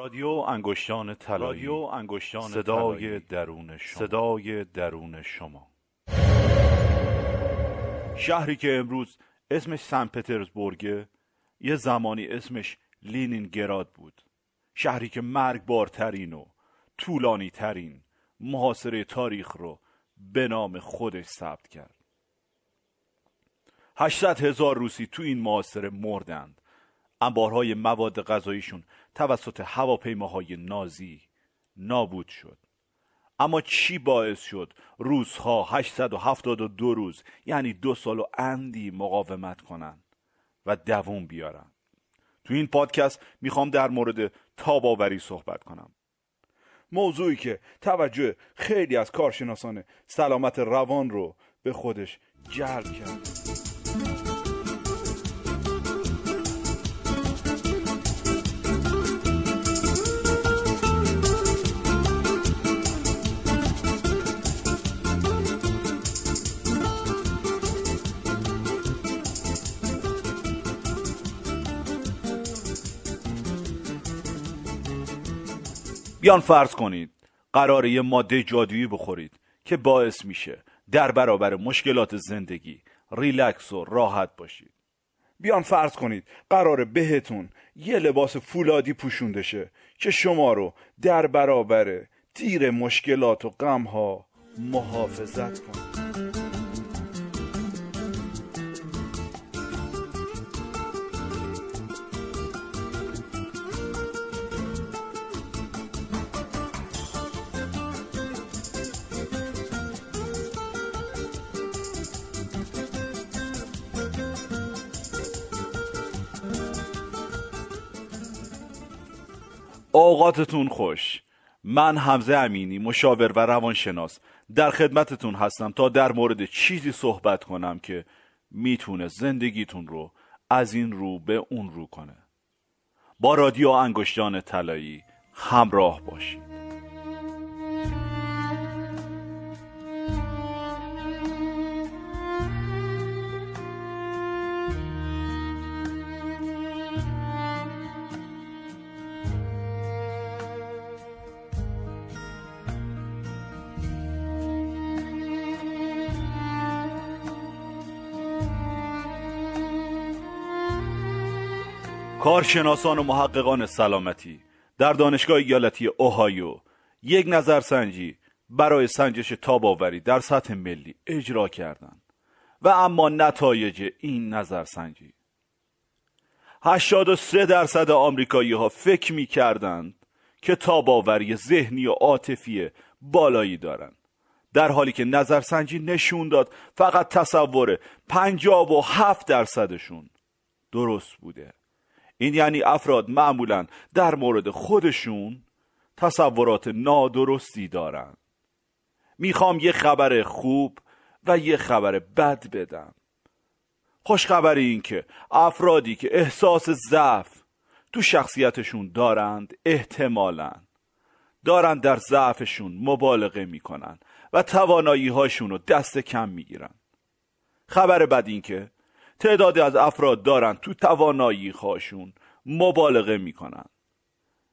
رادیو انگشتان طلایی. رادیو انگشتان صدای درون شما. صدای درون شما. شهری که امروز اسمش سن پترزبورگه یه زمانی اسمش لینینگراد بود. شهری که مرگبارترین و طولانی ترین محاصره تاریخ رو به نام خودش ثبت کرد. 800 هزار روسی تو این محاصره مردند. انبارهای مواد غذاییشون توسط هواپیماهای نازی نابود شد. اما چی باعث شد روزها 872 روز یعنی دو سال و اندی مقاومت کنند و دووم بیارن تو این پادکست می‌خوام در مورد تاباوری صحبت کنم. موضوعی که توجه خیلی از کارشناسان سلامت روان رو به خودش جلب کرد. بیان فرض کنید قرار یه ماده جادویی بخورید که باعث میشه در برابر مشکلات زندگی ریلکس و راحت باشید. بیان فرض کنید قرار بهتون یه لباس فولادی پوشونده شه که شما رو در برابر تیر مشکلات و غمها محافظت کنه. اوقاتتون خوش. من حمزه امینی مشاور و روانشناس. در خدمتتون هستم تا در مورد چیزی صحبت کنم که می‌تونه زندگیتون رو از این رو به اون رو کنه. با رادیو انگشتان طلایی همراه باشید. کارشناسان و محققان سلامتی در دانشگاه ایالتی اوهایو. یک نظرسنجی برای سنجش تاباوری در سطح ملی اجرا کردند. و اما نتایج این نظرسنجی. 83 درصد آمریکایی ها فکر می کردند که تاباوری ذهنی و عاطفی بالایی دارند. در حالی که نظرسنجی نشون داد فقط تصور 57 درصدشون درست بوده. این یعنی افراد معمولا در مورد خودشون تصورات نادرستی دارن. می‌خوام یه خبر خوب و یه خبر بد بدم. خوش خبر این که افرادی که احساس ضعف تو شخصیتشون دارند احتمالا دارند در ضعفشون مبالغه می‌کنن و توانایی هاشون رو دست کم می‌گیرن. خبر بد این که تعدادی از افراد دارن تو توانایی هاشون مبالغه می‌کنن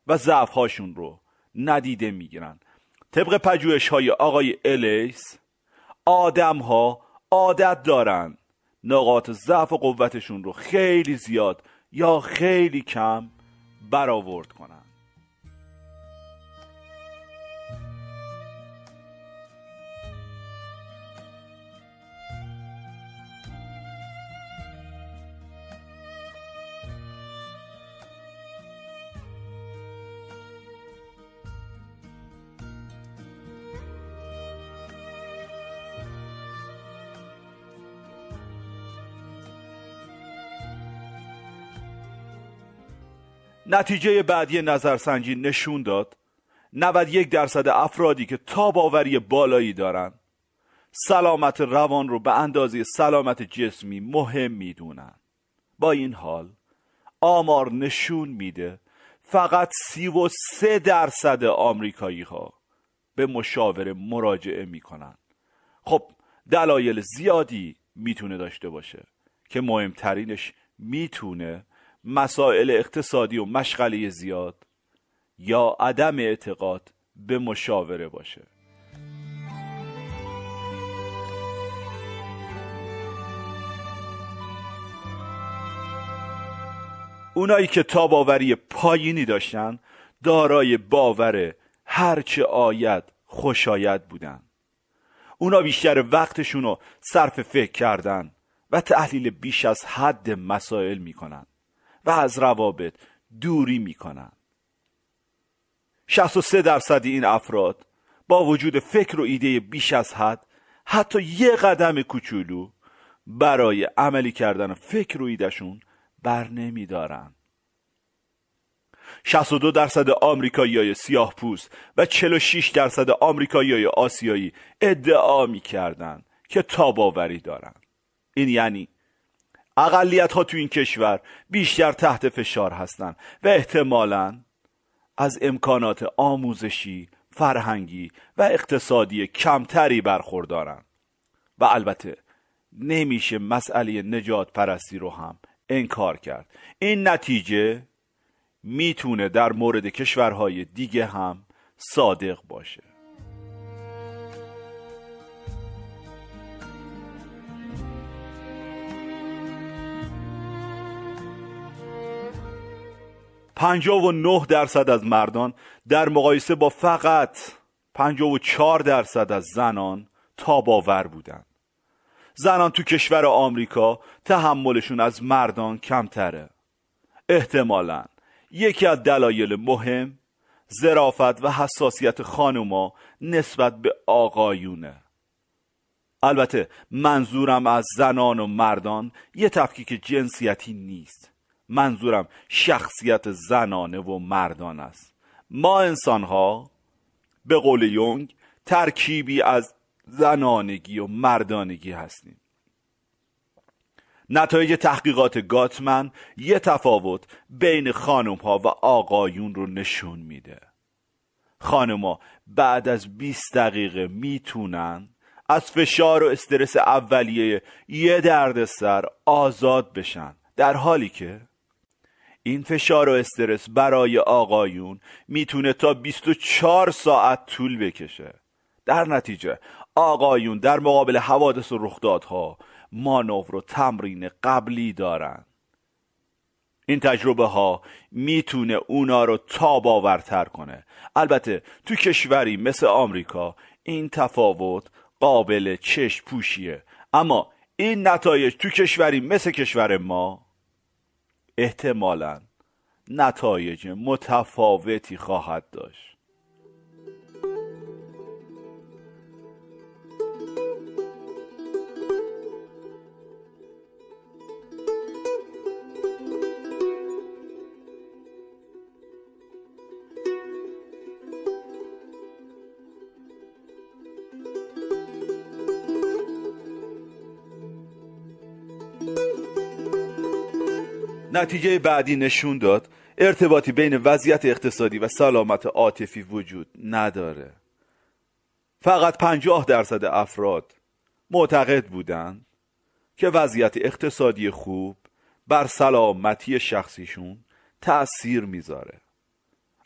و ضعف هاشون رو ندیده می‌گیرن. طبق پجوهش های آقای الیس آدم ها عادت دارن نقاط ضعف و قوتشون رو خیلی زیاد یا خیلی کم برآورد کنن. نتیجه بعدی نظرسنجی نشون داد. 91 درصد افرادی که تاباوری بالایی دارن سلامت روان رو به اندازه سلامت جسمی مهم می‌دونن. با این حال آمار نشون میده فقط 33 درصد آمریکایی ها به مشاور مراجعه می‌کنن. خب دلایل زیادی می‌تونه داشته باشه که مهمترینش می‌تونه مسائل اقتصادی و مشغله زیاد یا عدم اعتقاد به مشاوره باشه. اونایی که تاباوری پایینی داشتن دارای باور هرچه آید خوشاید بودن. اونا بیشتر وقتشون رو صرف فکر کردن و تحلیل بیش از حد مسائل می‌کنن. و از روابط دوری می‌کنن 63 درصد این افراد با وجود فکر و ایده بیش از حد حتی یه قدم کوچولو برای عملی کردن فکر و ایدهشون بر نمیدارن 62 درصد آمریکایی‌های سیاه پوست و 46 درصد آمریکایی‌های آسیایی ادعا می‌کردند که تاباوری دارند. این یعنی اقلیت ها تو این کشور بیشتر تحت فشار هستند و احتمالاً از امکانات آموزشی، فرهنگی و اقتصادی کمتری برخوردارند و البته نمیشه مسئله نجات پرستی رو هم انکار کرد. این نتیجه می‌تونه در مورد کشورهای دیگه هم صادق باشه. پنجاه و نه درصد از مردان در مقایسه با فقط پنجاه و چهار درصد از زنان تاباور بودند. زنان تو کشور آمریکا تحملشون از مردان کمتره. احتمالا یکی از دلایل مهم زرافت و حساسیت خانوما نسبت به آقایونه البته منظورم از زنان و مردان یه تفکیک جنسیتی نیست منظورم شخصیت زنانه و مردان است. ما انسان ها به قول یونگ ترکیبی از زنانگی و مردانگی هستیم. نتایج تحقیقات گاتمن یه تفاوت بین خانم ها و آقایون رو نشون میده. خانم بعد از 20 دقیقه می‌تونن از فشار و استرس اولیه یه دردسر آزاد بشن. در حالی که این فشار و استرس برای آقایون می‌تونه تا 24 ساعت طول بکشه. در نتیجه آقایون در مقابل حوادث و رخدادها مانور و تمرین قبلی دارن. این تجربه ها می‌تونه اونا رو تاباورتر کنه. البته تو کشوری مثل آمریکا این تفاوت قابل چشم پوشیه اما این نتایج تو کشوری مثل کشور ما احتمالا نتایج متفاوتی خواهد داشت. نتیجه بعدی نشون داد ارتباطی بین وضعیت اقتصادی و سلامت عاطفی وجود نداره. فقط پنجاه درصد افراد معتقد بودند که وضعیت اقتصادی خوب بر سلامتی شخصیشون تأثیر می‌ذاره.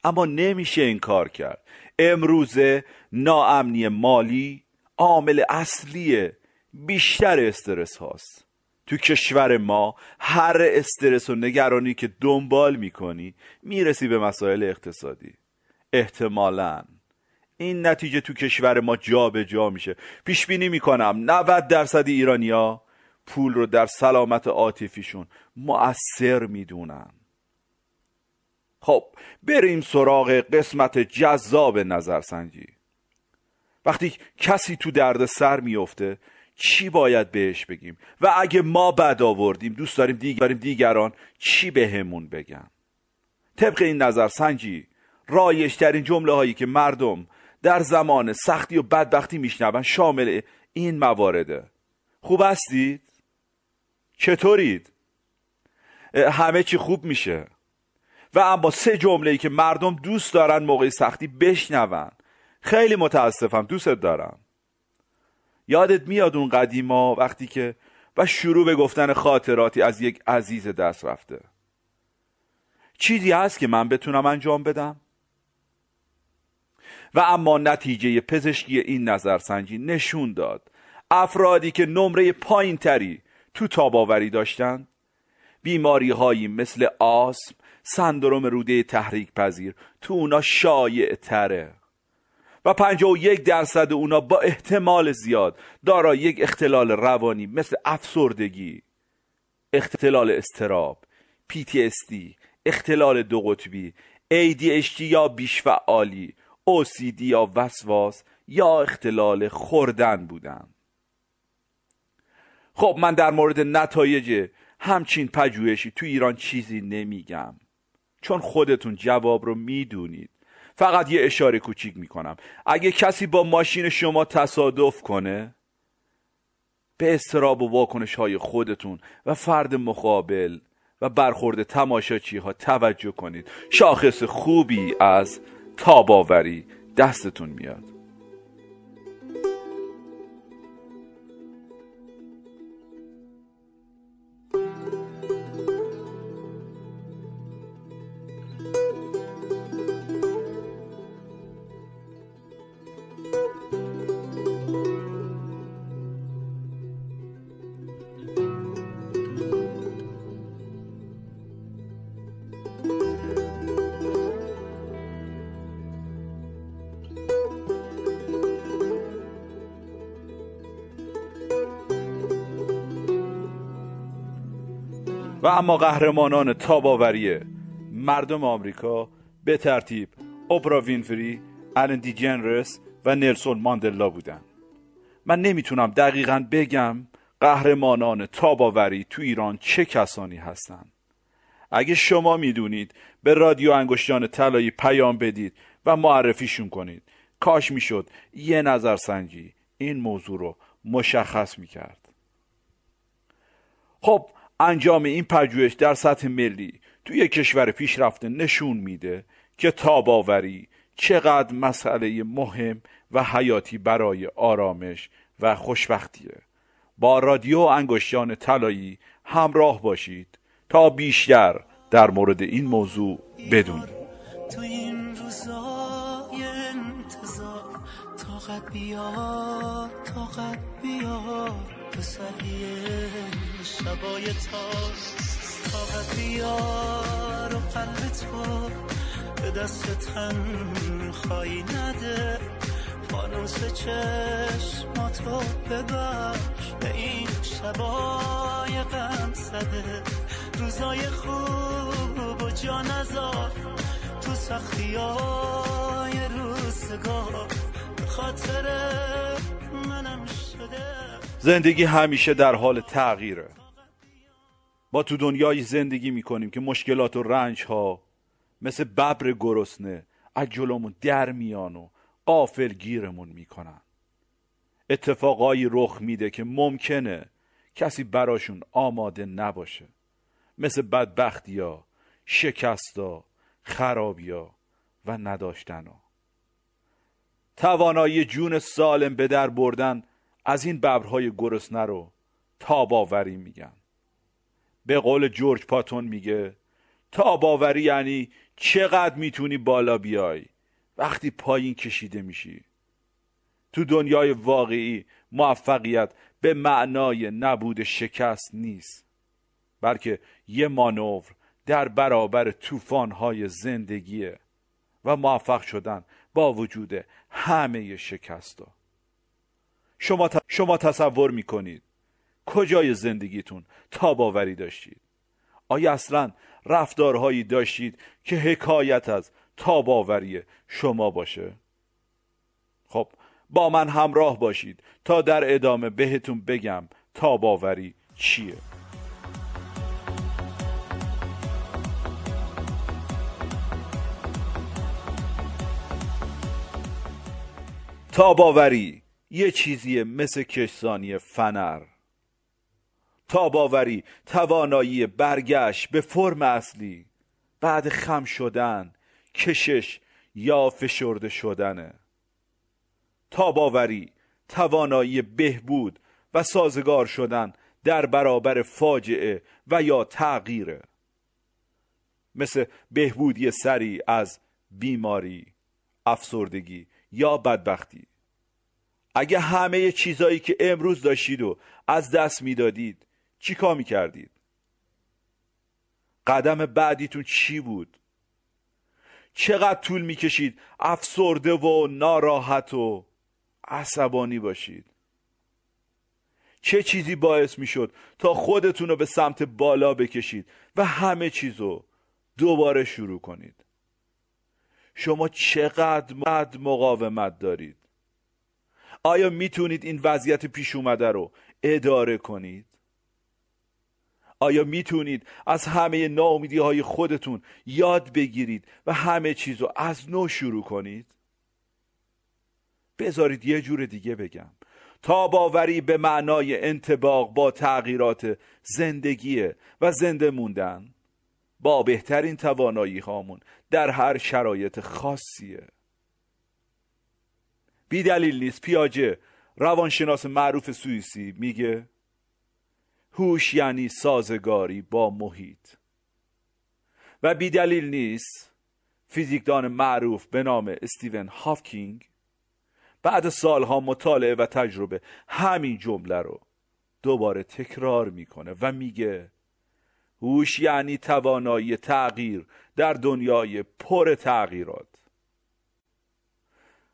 اما نمیشه این کار کرد. امروزه ناامنی مالی عامل اصلی بیشتر استرس هاست. تو کشور ما هر استرس و نگرانی که دنبال می‌کنی می‌رسی به مسائل اقتصادی. احتمالا. این نتیجه تو کشور ما جا به جا میشه. پیش بینی می‌کنم. 90 درصد ایرانیا پول رو در سلامت عاطفیشون مؤثر می‌دونن. خب بریم سراغ قسمت جذاب نظرسنجی. وقتی کسی تو درد سر میفته چی باید بهش بگیم؟ و اگه ما بد آوردیم دوست داریم دیگران, دیگران چی بهمون به بگن؟ طبق این نظر سنجی رایشترین جمله هایی که مردم در زمان سختی و بدبختی میشنون شامل این موارده خوب هستید؟ چطورید؟ همه چی خوب میشه. و اما سه جمله ای که مردم دوست دارن موقع سختی بشنون. خیلی متاسفم دوستت دارم. یادت میاد اون قدیما وقتی که و شروع به گفتن خاطراتی از یک عزیز دست رفته؟ چیزی هست که من بتونم انجام بدم؟ و اما نتیجه پزشکی این نظرسنجی نشون داد. افرادی که نمره پایین تری تو تاباوری داشتند بیماری هایی مثل آسم سندروم روده تحریک پذیر تو اونا شایع تره و 51 درصد اونا با احتمال زیاد دارای یک اختلال روانی مثل افسردگی اختلال استراب PTSD اختلال دو قطبی ADHD یا بیشفعالی OCD یا وسواس یا اختلال خوردن بودن. خب من در مورد نتایج همچین پژوهشی تو ایران چیزی نمیگم چون خودتون جواب رو می‌دونید. فقط یه اشاره کوچیک می‌کنم. اگه کسی با ماشین شما تصادف کنه به استراب و واکنش های خودتون و فرد مقابل و برخورد تماشاچی ها توجه کنید. شاخص خوبی از تاباوری دستتون میاد. اما قهرمانان تاباوری مردم آمریکا به ترتیب اوپرا وینفری، آلن دی جنرس و نلسون ماندلا بودن. من نمی‌تونم دقیقا بگم قهرمانان تاباوری تو ایران چه کسانی هستند اگه شما می‌دونید به رادیو انگشتان طلایی پیام بدید و معرفیشون کنید. کاش می‌شد یه نظرسنجی این موضوع رو مشخص می‌کرد. خب انجام این پژوهش در سطح ملی توی کشور پیشرفته نشون میده که تاباوری چقدر مسئله مهم و حیاتی برای آرامش و خوشبختیه. با رادیو انگشتان طلایی همراه باشید تا بیشتر در مورد این موضوع بدونید تو این روزای انتظار طاقت بیار طاقت بیار. شبای تار طاقت بیار و قلب تو به دست تن خواهی نده. فانوس چشماتو ببخش به این شبای غم زده. روزای خوب و جا نزار تو سختی های روزگار خاطر منم شده. زندگی همیشه در حال تغییره. ما تو دنیای زندگی می‌کنیم که مشکلات و رنج ها مثل ببر گرسنه از جلومون در میان و قافل گیرمون می‌کنن. اتفاقایی رخ میده که ممکنه کسی براشون آماده نباشه. مثل بدبختیا شکستا خرابیا و نداشتنا. توانایی جون سالم به در بردن از این ببرهای گرسنه رو تاباوری میگن. به قول جورج پاتون میگه تاباوری یعنی چقدر می‌تونی بالا بیای؟ وقتی پایین کشیده میشی. تو دنیای واقعی موفقیت به معنای نبود شکست نیست. بلکه یه مانور در برابر طوفان‌های زندگیه و موفق شدن با وجود همه شکستا شما, شما تصور می‌کنید. کجای زندگیتون تاباوری داشتید؟ آیا اصلا رفتارهایی داشتید که حکایت از تاباوری شما باشه؟ خب با من همراه باشید تا در ادامه بهتون بگم تاباوری چیه. تاباوری یه چیزیه مثل کشسانی فنر. تاباوری توانایی برگشت به فرم اصلی. بعد خم شدن کشش یا فشرده شدنه. تاباوری توانایی بهبود و سازگار شدن در برابر فاجعه و یا تغییره. مثل بهبودی سری از بیماری افسردگی یا بدبختی. اگه همه چیزایی که امروز داشتید و از دست می‌دادید چی کار می‌کردید؟ قدم بعدیتون چی بود؟ چقدر طول می‌کشید افسرده و ناراحت و عصبانی باشید؟ چه چیزی باعث می‌شد تا خودتون رو به سمت بالا بکشید و همه چیزو دوباره شروع کنید؟ شما چقدر مقاومت دارید؟ آیا می‌تونید این وضعیت پیش اومده رو اداره کنید؟ آیا می‌تونید از همه ناامیدی های خودتون یاد بگیرید و همه چیز رو از نو شروع کنید؟ بذارید یه جور دیگه بگم. تاباوری به معنای انتباق با تغییرات زندگیه و زنده موندن با بهترین توانایی هامون در هر شرایط خاصیه. بی دلیل نیست. پیاجه. روانشناس معروف سوئیسی میگه هوش یعنی سازگاری با محیط. و بی دلیل نیست. فیزیکدان معروف به نام استیون هافکینگ بعد سالها مطالعه و تجربه همین جمله رو دوباره تکرار می‌کنه و میگه هوش یعنی توانایی تغییر در دنیای پر تغییرات.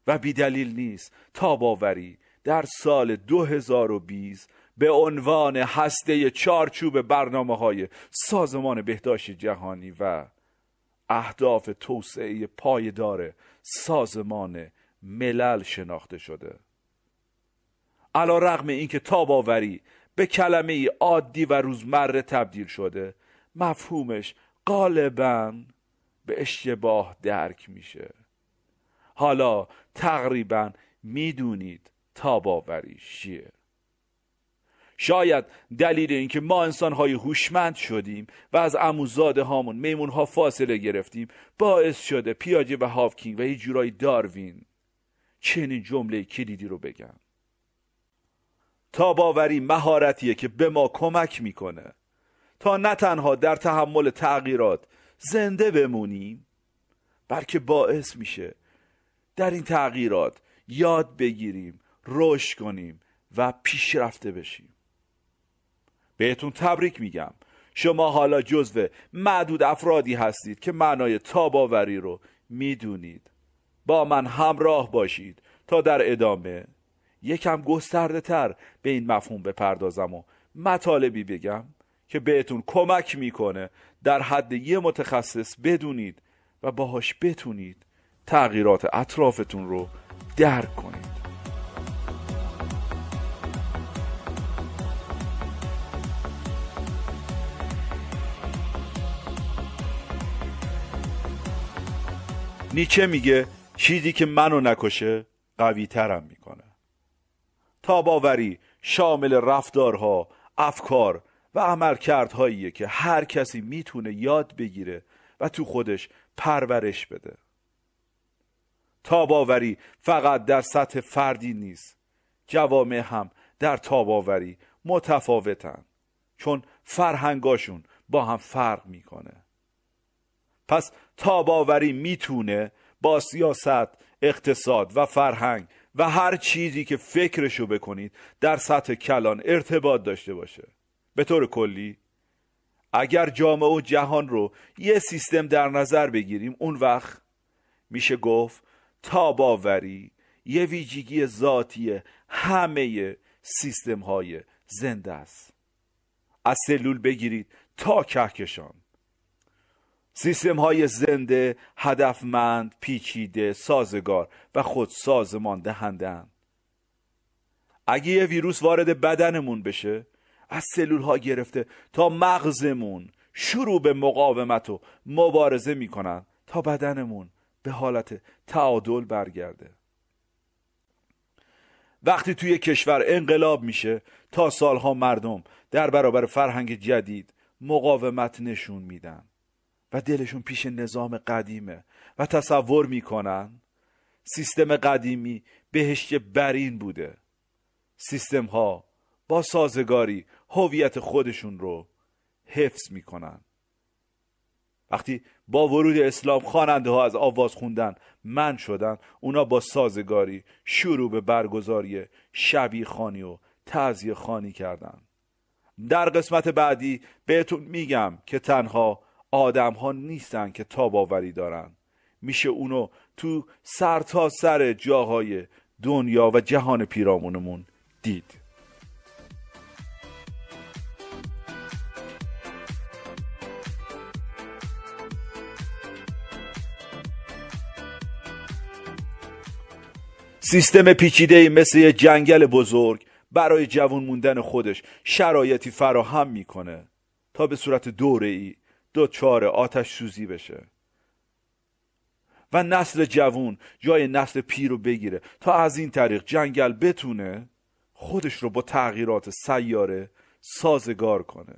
و بیدلیل نیست. تاباوری در سال 2020 به عنوان هسته چارچوب برنامه های سازمان بهداشت جهانی و اهداف توسعه پایدار سازمان ملل شناخته شده. علا رغم اینکه تاباوری به کلمه عادی و روزمره تبدیل شده مفهومش غالبا به اشتباه درک میشه. حالا تقریبا می‌دونید تاباوری چیه. شاید دلیل اینکه ما انسانهای هوشمند شدیم و از اموزاده هامون میمون ها فاصله گرفتیم باعث شده پیاجه و هافکینگ و یه جورای داروین چنین جمله کلیدی رو بگن تاباوری مهارتیه که به ما کمک می‌کنه. تا نه تنها در تحمل تغییرات زنده بمونیم بلکه باعث میشه در این تغییرات یاد بگیریم رشد کنیم و پیشرفته بشیم. بهتون تبریک میگم. شما حالا جزو معدود افرادی هستید که معنای تاباوری رو می‌دونید. با من همراه باشید تا در ادامه. یکم گسترده تر به این مفهوم بپردازم و مطالبی بگم که بهتون کمک می‌کنه در حد یه متخصص بدونید و باهاش بتونید تغییرات اطرافتون رو درک کنید. نیچه میگه چیزی که منو نکشه قوی ترم می‌کنه. تاباوری شامل رفتارها افکار و عملکردهاییه که هر کسی می‌تونه یاد بگیره و تو خودش پرورش بده. تاباوری فقط در سطح فردی نیست. جوامع هم در تاباوری متفاوتن چون فرهنگاشون با هم فرق می‌کنه. پس تاباوری می‌تونه با سیاست اقتصاد و فرهنگ و هر چیزی که فکرشو بکنید در سطح کلان ارتباط داشته باشه. به طور کلی اگر جامعه و جهان رو یه سیستم در نظر بگیریم اون وقت میشه گفت تاباوری یه ویژگی ذاتی همه سیستم های زنده است. از سلول بگیرید تا کهکشان. سیستم های زنده هدفمند پیچیده سازگار و خود سازمان دهندن اگه یه ویروس وارد بدنمون بشه از سلول ها گرفته تا مغزمون شروع به مقاومت و مبارزه می‌کنن تا بدنمون به حالت تعادل برگرده. وقتی توی کشور انقلاب میشه تا سالها مردم در برابر فرهنگ جدید مقاومت نشون میدن و دلشون پیش نظام قدیمه و تصور می‌کنن سیستم قدیمی بهشت برین بوده. سیستم ها با سازگاری هویت خودشون رو حفظ می‌کنن. وقتی با ورود اسلام خواننده ها از آواز خوندن من شدن اونا با سازگاری شروع به برگزاری شبی خانی و تعذیه خانی کردن. در قسمت بعدی بهتون میگم که تنها آدم ها نیستن که تاباوری دارن. میشه اونو تو سر تا سر جاهای دنیا و جهان پیرامونمون دید. سیستم پیچیده مثل یه جنگل بزرگ برای جوان موندن خودش شرایطی فراهم می‌کنه تا به صورت دوره ای چهار آتش سوزی بشه. و نسل جوون جای نسل پیر رو بگیره تا از این طریق جنگل بتونه خودش رو با تغییرات سیاره سازگار کنه.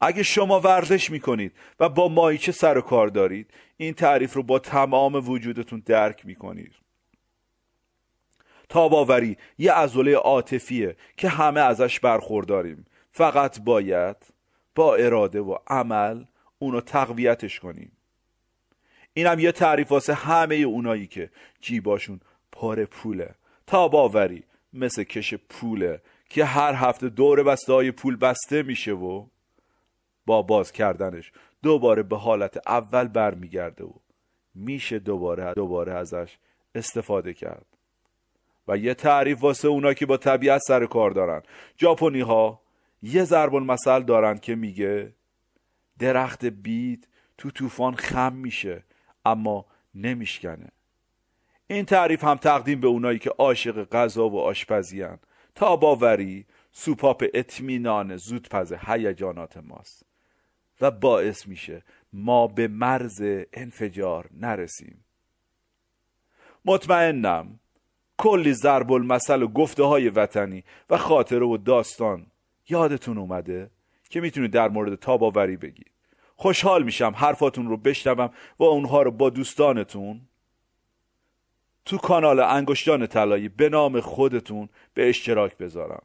اگه شما ورزش می‌کنید و با مایچه سر و کار دارید این تعریف رو با تمام وجودتون درک می‌کنید. تاباوری یه عضله عاطفیه که همه ازش برخورداریم. فقط باید با اراده و عمل اونو تقویتش کنیم. اینم یه تعریف واسه همه اونایی که جیباشون پر پوله. تاباوری مثل کش پوله که هر هفته دور بسته های پول بسته میشه و با باز کردنش دوباره به حالت اول برمیگرده و میشه دوباره دوباره ازش استفاده کرد. و یه تعریف واسه اونا که با طبیعت سر کار دارن. ژاپنی ها یه ضرب المثل دارن که میگه درخت بید تو طوفان خم میشه اما نمیشکنه. این تعریف هم تقدیم به اونایی که عاشق غذا و آشپزی هن. تا باوری سوپاپ اطمینان زودپز هیجانات ماست و باعث میشه ما به مرز انفجار نرسیم. مطمئنم کلی ضرب المثل و گفته های وطنی و خاطره و داستان. یادتون اومده که می‌تونید در مورد تاباوری بگید. خوشحال میشم حرفاتون رو بشنوم و اونها رو با دوستانتون. تو کانال انگشتان طلایی به نام خودتون به اشتراک بذارم.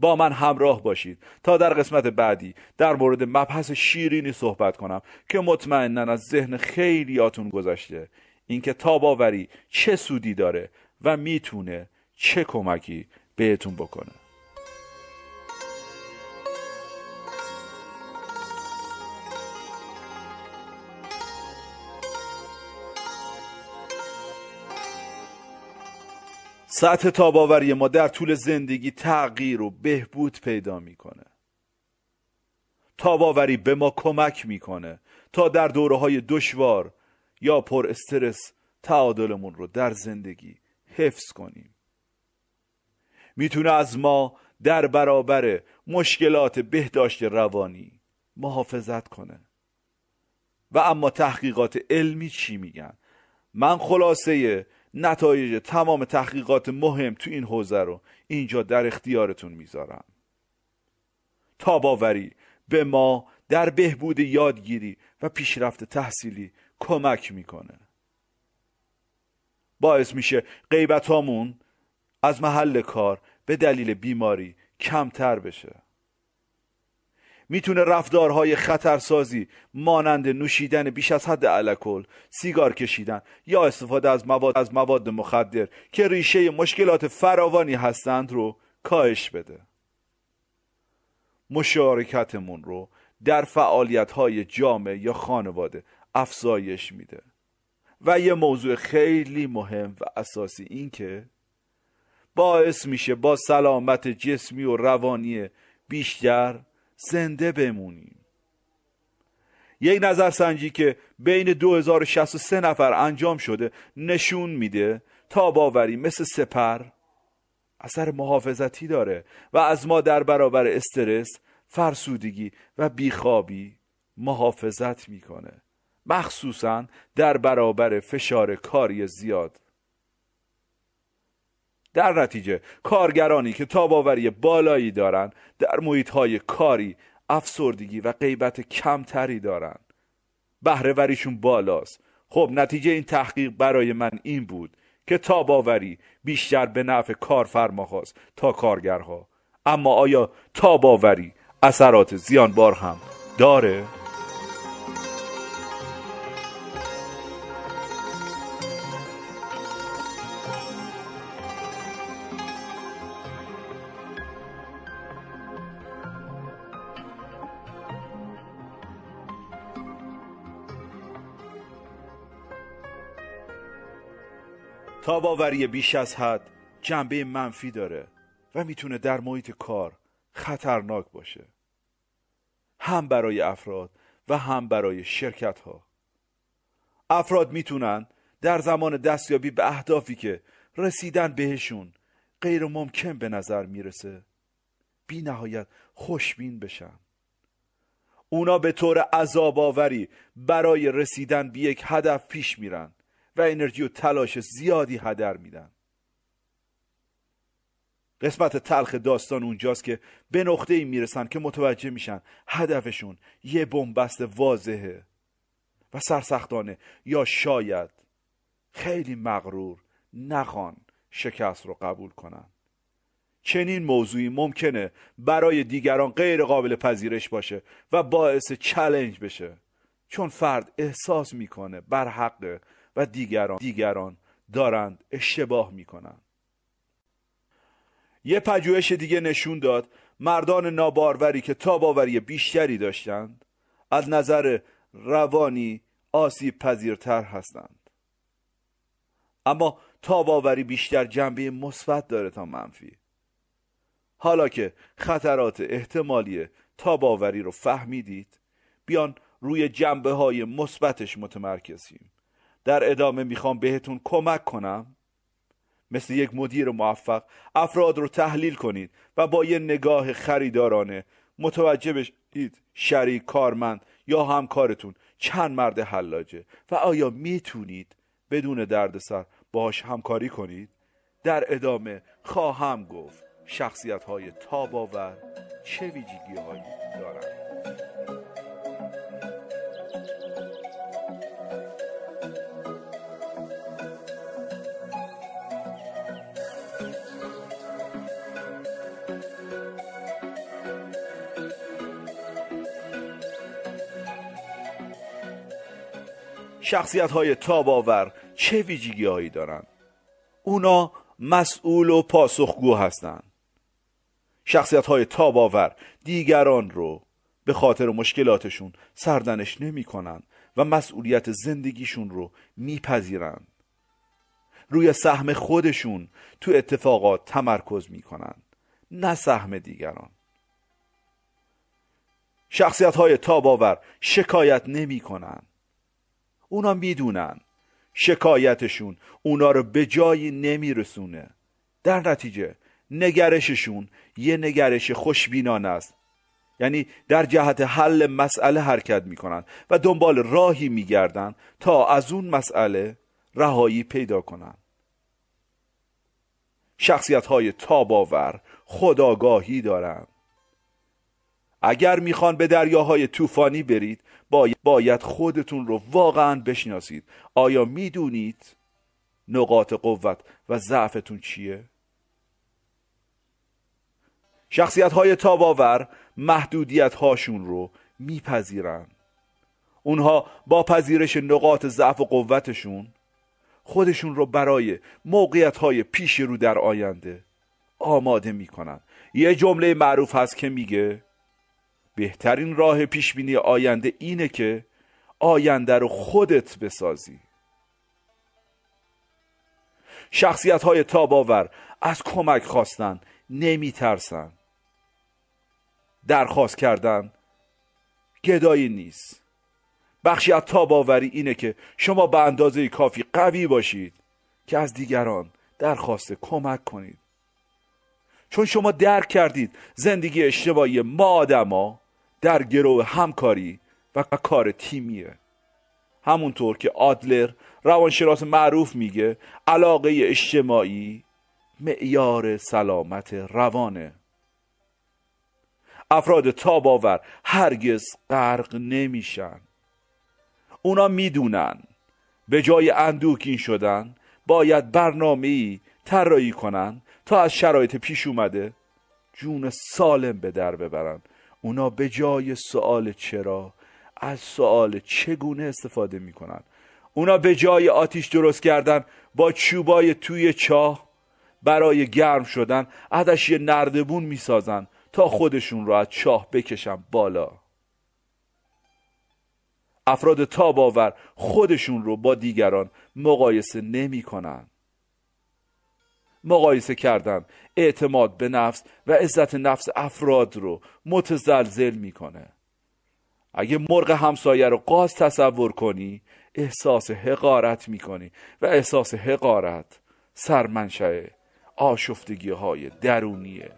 با من همراه باشید. تا در قسمت بعدی در مورد مبحث شیرینی صحبت کنم که مطمئنا از ذهن خیلیاتون گذشته. اینکه تاباوری چه سودی داره و می‌تونه چه کمکی بهتون بکنه. سطح تاباوری ما در طول زندگی تغییر و بهبود پیدا می‌کنه. تاباوری به ما کمک می‌کنه تا در دوره های دشوار یا پر استرس تعادلمون رو در زندگی حفظ کنیم. می‌تونه از ما در برابر مشکلات بهداشت روانی محافظت کنه. و اما تحقیقات علمی چی میگن؟ من خلاصه نتایج تمام تحقیقات مهم تو این حوزه رو اینجا در اختیارتون می‌ذارم. تاباوری به ما در بهبود یادگیری و پیشرفت تحصیلی کمک می‌کنه باعث میشه غیبت هامون از محل کار به دلیل بیماری کمتر بشه می‌تونه رفتارهای خطرسازی مانند نوشیدن بیش از حد الکل، سیگار کشیدن یا استفاده از مواد از مواد مخدر که ریشه مشکلات فراوانی هستند رو کاهش بده. مشارکتمون رو در فعالیت های جامعه یا خانواده افزایش میده. و یه موضوع خیلی مهم و اساسی این که باعث میشه با سلامت جسمی و روانی بیشتر زنده بمونیم یک نظرسنجی که بین 2063 نفر انجام شده نشون میده تاباوری مثل سپر اثر محافظتی داره و از ما در برابر استرس فرسودگی و بیخوابی محافظت می‌کنه مخصوصا در برابر فشار کاری زیاد. در نتیجه کارگرانی که تاباوری بالایی دارند در محیط های کاری افسردگی و غیبت کمتری دارند. بهرهوریشون بالاست. خب نتیجه این تحقیق برای من این بود که تاباوری بیشتر به نفع کارفرماهاست تا کارگرها. اما آیا تاباوری اثرات زیانبار هم داره؟ تاباوری بیش از حد جنبه منفی داره و می‌تونه در محیط کار خطرناک باشه. هم برای افراد و هم برای شرکت ها افراد می‌تونن در زمان دستیابی به اهدافی که رسیدن بهشون غیر ممکن به نظر می‌رسه بی نهایت خوشبین بشن. اونا به طور عذاب آوری برای رسیدن به یک هدف پیش میرن. و انرژی و تلاش زیادی هدر میدن. قسمت تلخ داستان اونجاست که به نقطه ای می‌رسن که متوجه میشن هدفشون یه بنبست واضحه و سرسختانه یا شاید خیلی مغرور نخوان شکست رو قبول کنن. چنین موضوعی ممکنه برای دیگران غیر قابل پذیرش باشه و باعث چلنج بشه. چون فرد احساس می‌کنه بر حق و دیگران دیگران دارند اشتباه می‌کنند. یه پژوهش دیگه نشون داد مردان ناباروری که تاباوری بیشتری داشتند از نظر روانی آسیب پذیرتر هستند. اما تاباوری بیشتر جنبه مثبت داره تا منفی. حالا که خطرات احتمالی تاباوری رو فهمیدید بیان روی جنبه های مثبتش متمرکزیم. در ادامه می‌خوام بهتون کمک کنم. مثل یک مدیر موفق افراد رو تحلیل کنید و با یه نگاه خریدارانه متوجه بشید شریک کارمند یا همکارتون چند مرد حلاجه و آیا می‌تونید بدون دردسر باهاش همکاری کنید؟ در ادامه خواهم گفت شخصیت های تاباور چه ویژگی هایی دارند؟ شخصیت های تاباور چه ویژگی هایی دارند؟ اونا مسئول و پاسخگو هستند. شخصیت های تاباور دیگران رو به خاطر مشکلاتشون سردنش نمی کنن و مسئولیت زندگیشون رو میپذیرند. روی سهم خودشون تو اتفاقات تمرکز می‌کنند نه سهم دیگران. شخصیت های تاباور شکایت نمی کنند اونا می‌دونن. شکایتشون اونا رو به جایی نمیرسونه. در نتیجه نگرششون یه نگرش خوشبینانه است. یعنی در جهت حل مسئله حرکت می‌کنن و دنبال راهی میگردن تا از اون مسئله رهایی پیدا کنن. شخصیت های تاباور خداگاهی دارند اگر می‌خوان به دریاهای طوفانی برید باید خودتون رو واقعا بشناسید. آیا می‌دونید نقاط قوت و ضعفتون چیه؟ شخصیت های تاباور محدودیت هاشون رو میپذیرن. اونها با پذیرش نقاط ضعف و قوتشون خودشون رو برای موقعیت های پیش رو در آینده آماده می‌کنن. یه جمله معروف هست که میگه بهترین راه پیش بینی آینده اینه که آینده رو خودت بسازی. شخصیت های تاباور از کمک خواستن نمی ترسن درخواست کردن گدایی نیست. بخشی از تاباوری اینه که شما به اندازه کافی قوی باشید که از دیگران درخواست کمک کنید. چون شما درک کردید زندگی اجتماعی ما آدما در گروه همکاری و کار تیمیه. همونطور که آدلر روانشناس معروف میگه علاقه اجتماعی معیار سلامت روانه. افراد تاباور هرگز غرق نمیشن. اونا می‌دونن به جای اندوکین شدن باید برنامه ای طراحی کنن تا از شرایط پیش اومده جون سالم به در ببرن. اونا به جای سوال چرا از سوال چگونه استفاده می‌کنن اونا به جای آتیش درست کردن با چوبای توی چاه برای گرم شدن ازش یه نردبون می‌سازن تا خودشون رو از چاه بکشن بالا افراد تاباور خودشون رو با دیگران مقایسه نمی کنن. مقایسه کردن. اعتماد به نفس و عزت نفس افراد رو متزلزل می‌کنه. اگه مرغ همسایه رو قاز تصور کنی احساس حقارت می‌کنی و احساس حقارت سرمنشأ آشفتگی های درونیه.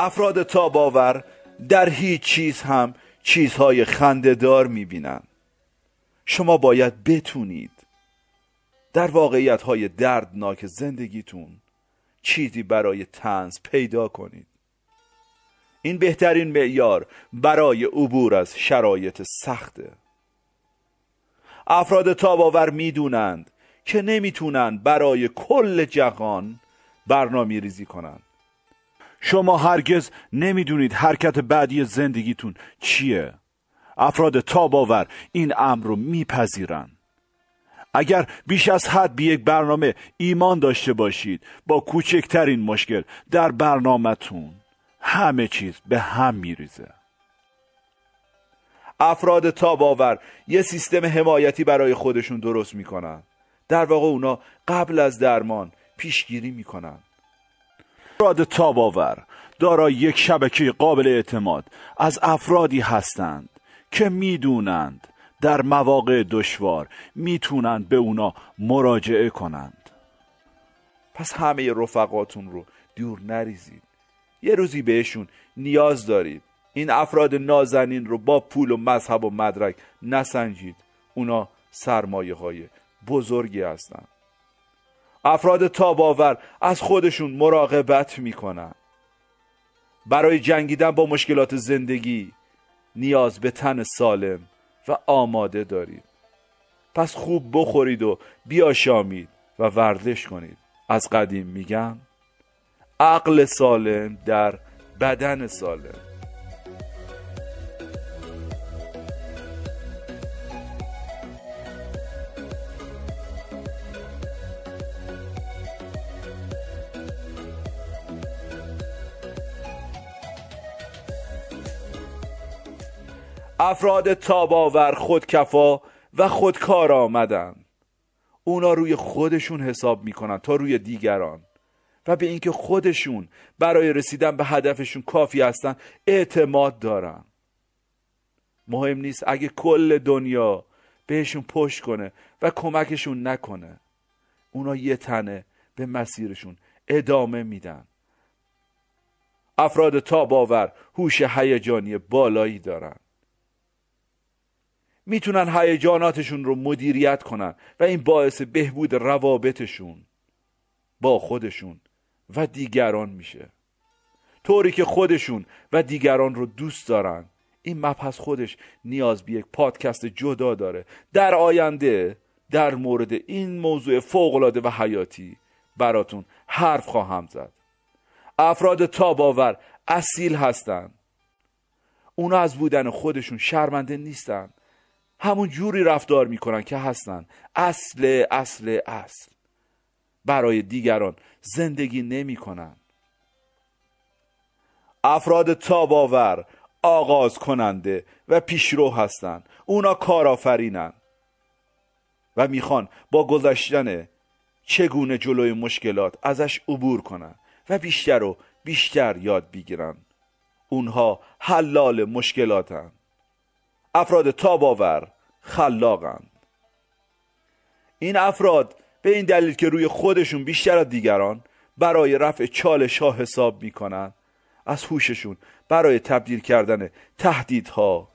افراد تاباور در هیچ چیز هم چیزهای خندهدار می‌بینن شما باید بتونید در واقعیت های دردناک زندگیتون چیزی برای تنز پیدا کنید. این بهترین معیار برای عبور از شرایط سخته. افراد تاباور می‌دونند که نمی‌تونن برای کل جهان برنامه ریزی کنند. شما هرگز نمی‌دونید حرکت بعدی زندگیتون چیه. افراد تاباور این امر رو میپذیرن. اگر بیش از حد به یک برنامه ایمان داشته باشید با کوچکترین مشکل در برنامهتون همه چیز به هم میریزه. افراد تاباور یه سیستم حمایتی برای خودشون درست می‌کنن. در واقع اونا قبل از درمان پیشگیری می‌کنن. افراد تاباور دارای یک شبکه قابل اعتماد از افرادی هستند که می‌دونند در مواقع دشوار می‌تونند به اونا مراجعه کنند. پس همه رفقاتون رو دور نریزید. یه روزی بهشون نیاز دارید. این افراد نازنین رو با پول و مذهب و مدرک نسنجید. اونا سرمایه های بزرگی هستند. افراد تاباور از خودشون مراقبت می‌کنن. برای جنگیدن با مشکلات زندگی نیاز به تن سالم و آماده دارید. پس خوب بخورید و بیاشامید و ورزش کنید. از قدیم میگن عقل سالم در بدن سالم. افراد تاباور خودکفا و خودکار آمدن. اونا روی خودشون حساب می‌کنن تا روی دیگران. و به اینکه خودشون برای رسیدن به هدفشون کافی هستن اعتماد دارن. مهم نیست اگه کل دنیا بهشون پشت کنه و کمکشون نکنه. اونا یه تنه به مسیرشون ادامه میدن. افراد تاباور هوش هیجانی بالایی دارن. می‌تونن هیجاناتشون رو مدیریت کنن و این باعث بهبود روابطشون با خودشون و دیگران میشه. طوری که خودشون و دیگران رو دوست دارن. این مبحث خودش نیاز به یک پادکست جدا داره. در آینده در مورد این موضوع فوقالعاده و حیاتی براتون حرف خواهم زد. افراد تاباور اصیل هستند اونا از بودن خودشون شرمنده نیستن. همون جوری رفتار می‌کنن که هستن. اصل اصل اصل. برای دیگران زندگی نمی‌کنن. افراد تاباور آغاز کننده و پیشرو هستند اونا کارآفرینن. و می‌خوان با گذشتن چگونه جلوی مشکلات ازش عبور کنن و بیشتر و بیشتر یاد بگیرن. اونها حلال مشکلاتن. افراد تاباور خلاقند این افراد به این دلیل که روی خودشون بیشتر از دیگران برای رفع چالش ها حساب می‌کنن از هوششون برای تبدیل کردن تهدیدها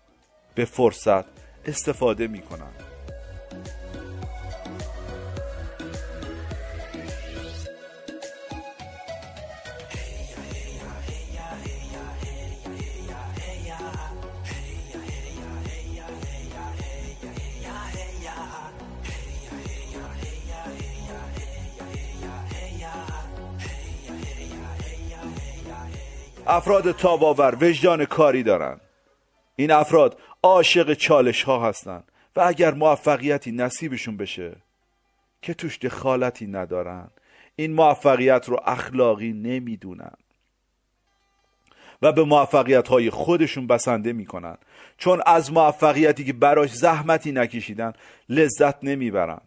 به فرصت استفاده می‌کنن. افراد تاباور وجدان کاری دارند این افراد عاشق چالش ها هستند و اگر موفقیتی نصیبشون بشه که توش دخالتی ندارن. این موفقیت رو اخلاقی نمی‌دونن. و به موفقیت های خودشون بسنده می‌کنن. چون از موفقیتی که براش زحمتی نکشیدن لذت نمی‌برن.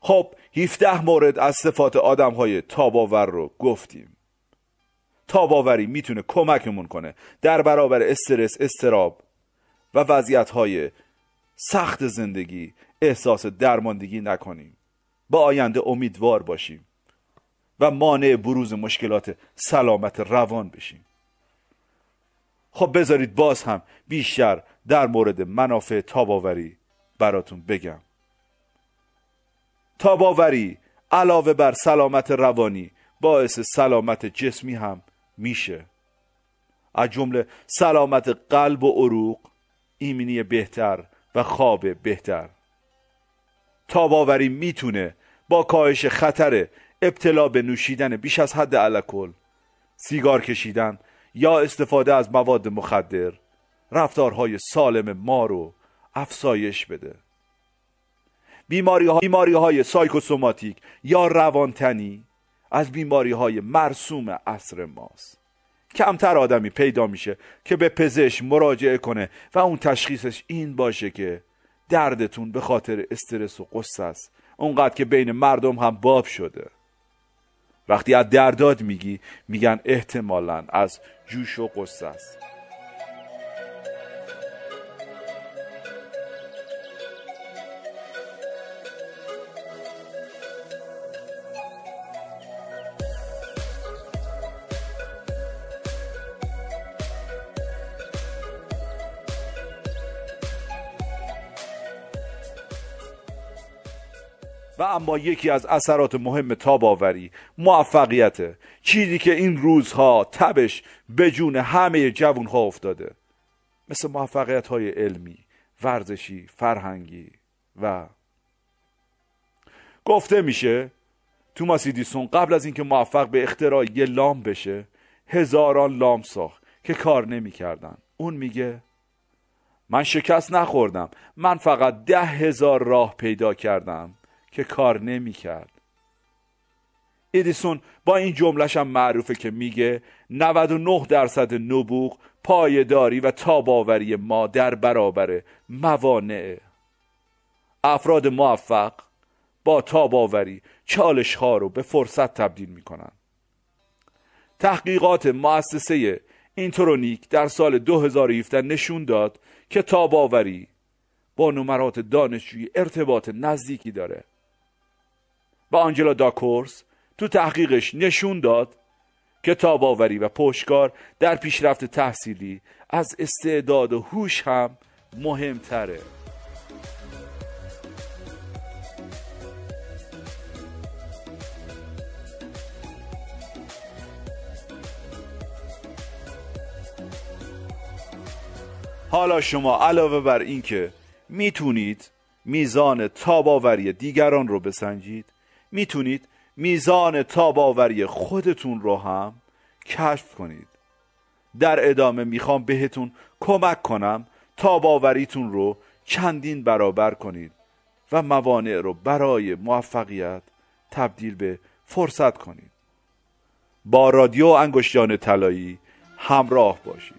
خب 17 مورد از صفات آدم های تاباور رو گفتیم. تاباوری می‌تونه کمکمون کنه. در برابر استرس استراب و وضعیت های سخت زندگی احساس درماندگی نکنیم. با آینده امیدوار باشیم و مانع بروز مشکلات سلامت روان بشیم. خب بذارید باز هم بیشتر در مورد منافع تاباوری براتون بگم. تاباوری علاوه بر سلامت روانی باعث سلامت جسمی هم میشه. از جمله سلامت قلب و عروق ایمنی بهتر و خواب بهتر. تاباوری می‌تونه با کاهش خطر ابتلا به نوشیدن بیش از حد الکل سیگار کشیدن یا استفاده از مواد مخدر رفتارهای سالم ما رو افزایش بده. بیماری, ها... بیماری های سایکوسوماتیک یا روانتنی از بیماری های مرسوم عصر ماست. کمتر آدمی پیدا میشه که به پزشک مراجعه کنه و اون تشخیصش این باشه که دردتون به خاطر استرس و قصه است. اونقدر که بین مردم هم باب شده. وقتی از درداد میگی میگن احتمالا از جوش و قصه است. و اما یکی از اثرات مهم تاباوری موفقیته چیزی که این روزها تبش به جون همه جوانها افتاده. مثل موفقیت های علمی ورزشی فرهنگی و گفته میشه توماس ایدیسون قبل از اینکه موفق به اختراع یه لام بشه هزاران لام ساخت که کار نمی‌کردن. اون میگه من شکست نخوردم. من فقط ده هزار راه پیدا کردم. که کار نمی کرد ادیسون با این جملش هم معروفه که میگه 99 درصد نبوغ پایداری و تاباوری ما در برابر موانع. افراد موفق با تاباوری چالش ها رو به فرصت تبدیل می‌کنن. تحقیقات مؤسسه اینترونیک در سال 2017 نشون داد که تاباوری با نمرات دانشجویی ارتباط نزدیکی داره. با آنجلا داکورس تو تحقیقش نشون داد که تاباوری و پشتکار در پیشرفت تحصیلی از استعداد و هوش هم مهمتره. حالا شما علاوه بر اینکه می‌تونید میزان تاباوری دیگران رو بسنجید می‌تونید میزان تاباوری خودتون رو هم کشف کنید. در ادامه می‌خوام بهتون کمک کنم تاباوریتون رو چندین برابر کنید و موانع رو برای موفقیت تبدیل به فرصت کنید. با رادیو انگشتان طلایی همراه باشید.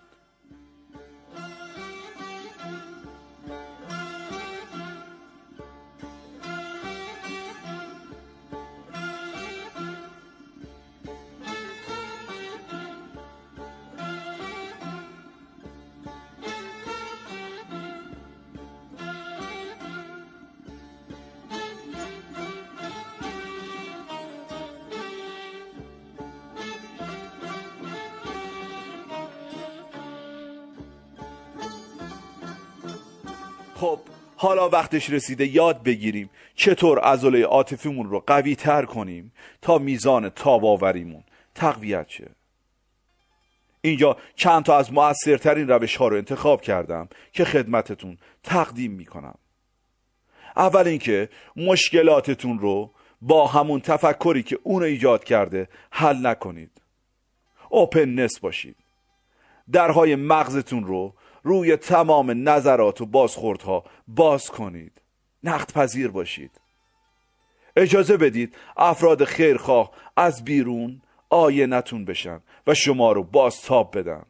حالا وقتش رسیده یاد بگیریم چطور عضله عاطفیمون رو قوی تر کنیم تا میزان تاباوریمون. تقویت شه اینجا چند تا از موثرترین روش ها رو انتخاب کردم که خدمتتون تقدیم می‌کنم. اول اینکه مشکلاتتون رو با همون تفکری که اون ایجاد کرده حل نکنید. اوپننس باشید. درهای مغزتون رو روی تمام نظرات و بازخوردها باز کنید. نقد پذیر باشید. اجازه بدید افراد خیرخواه از بیرون نتون بشن و شما رو بازتاب بدن.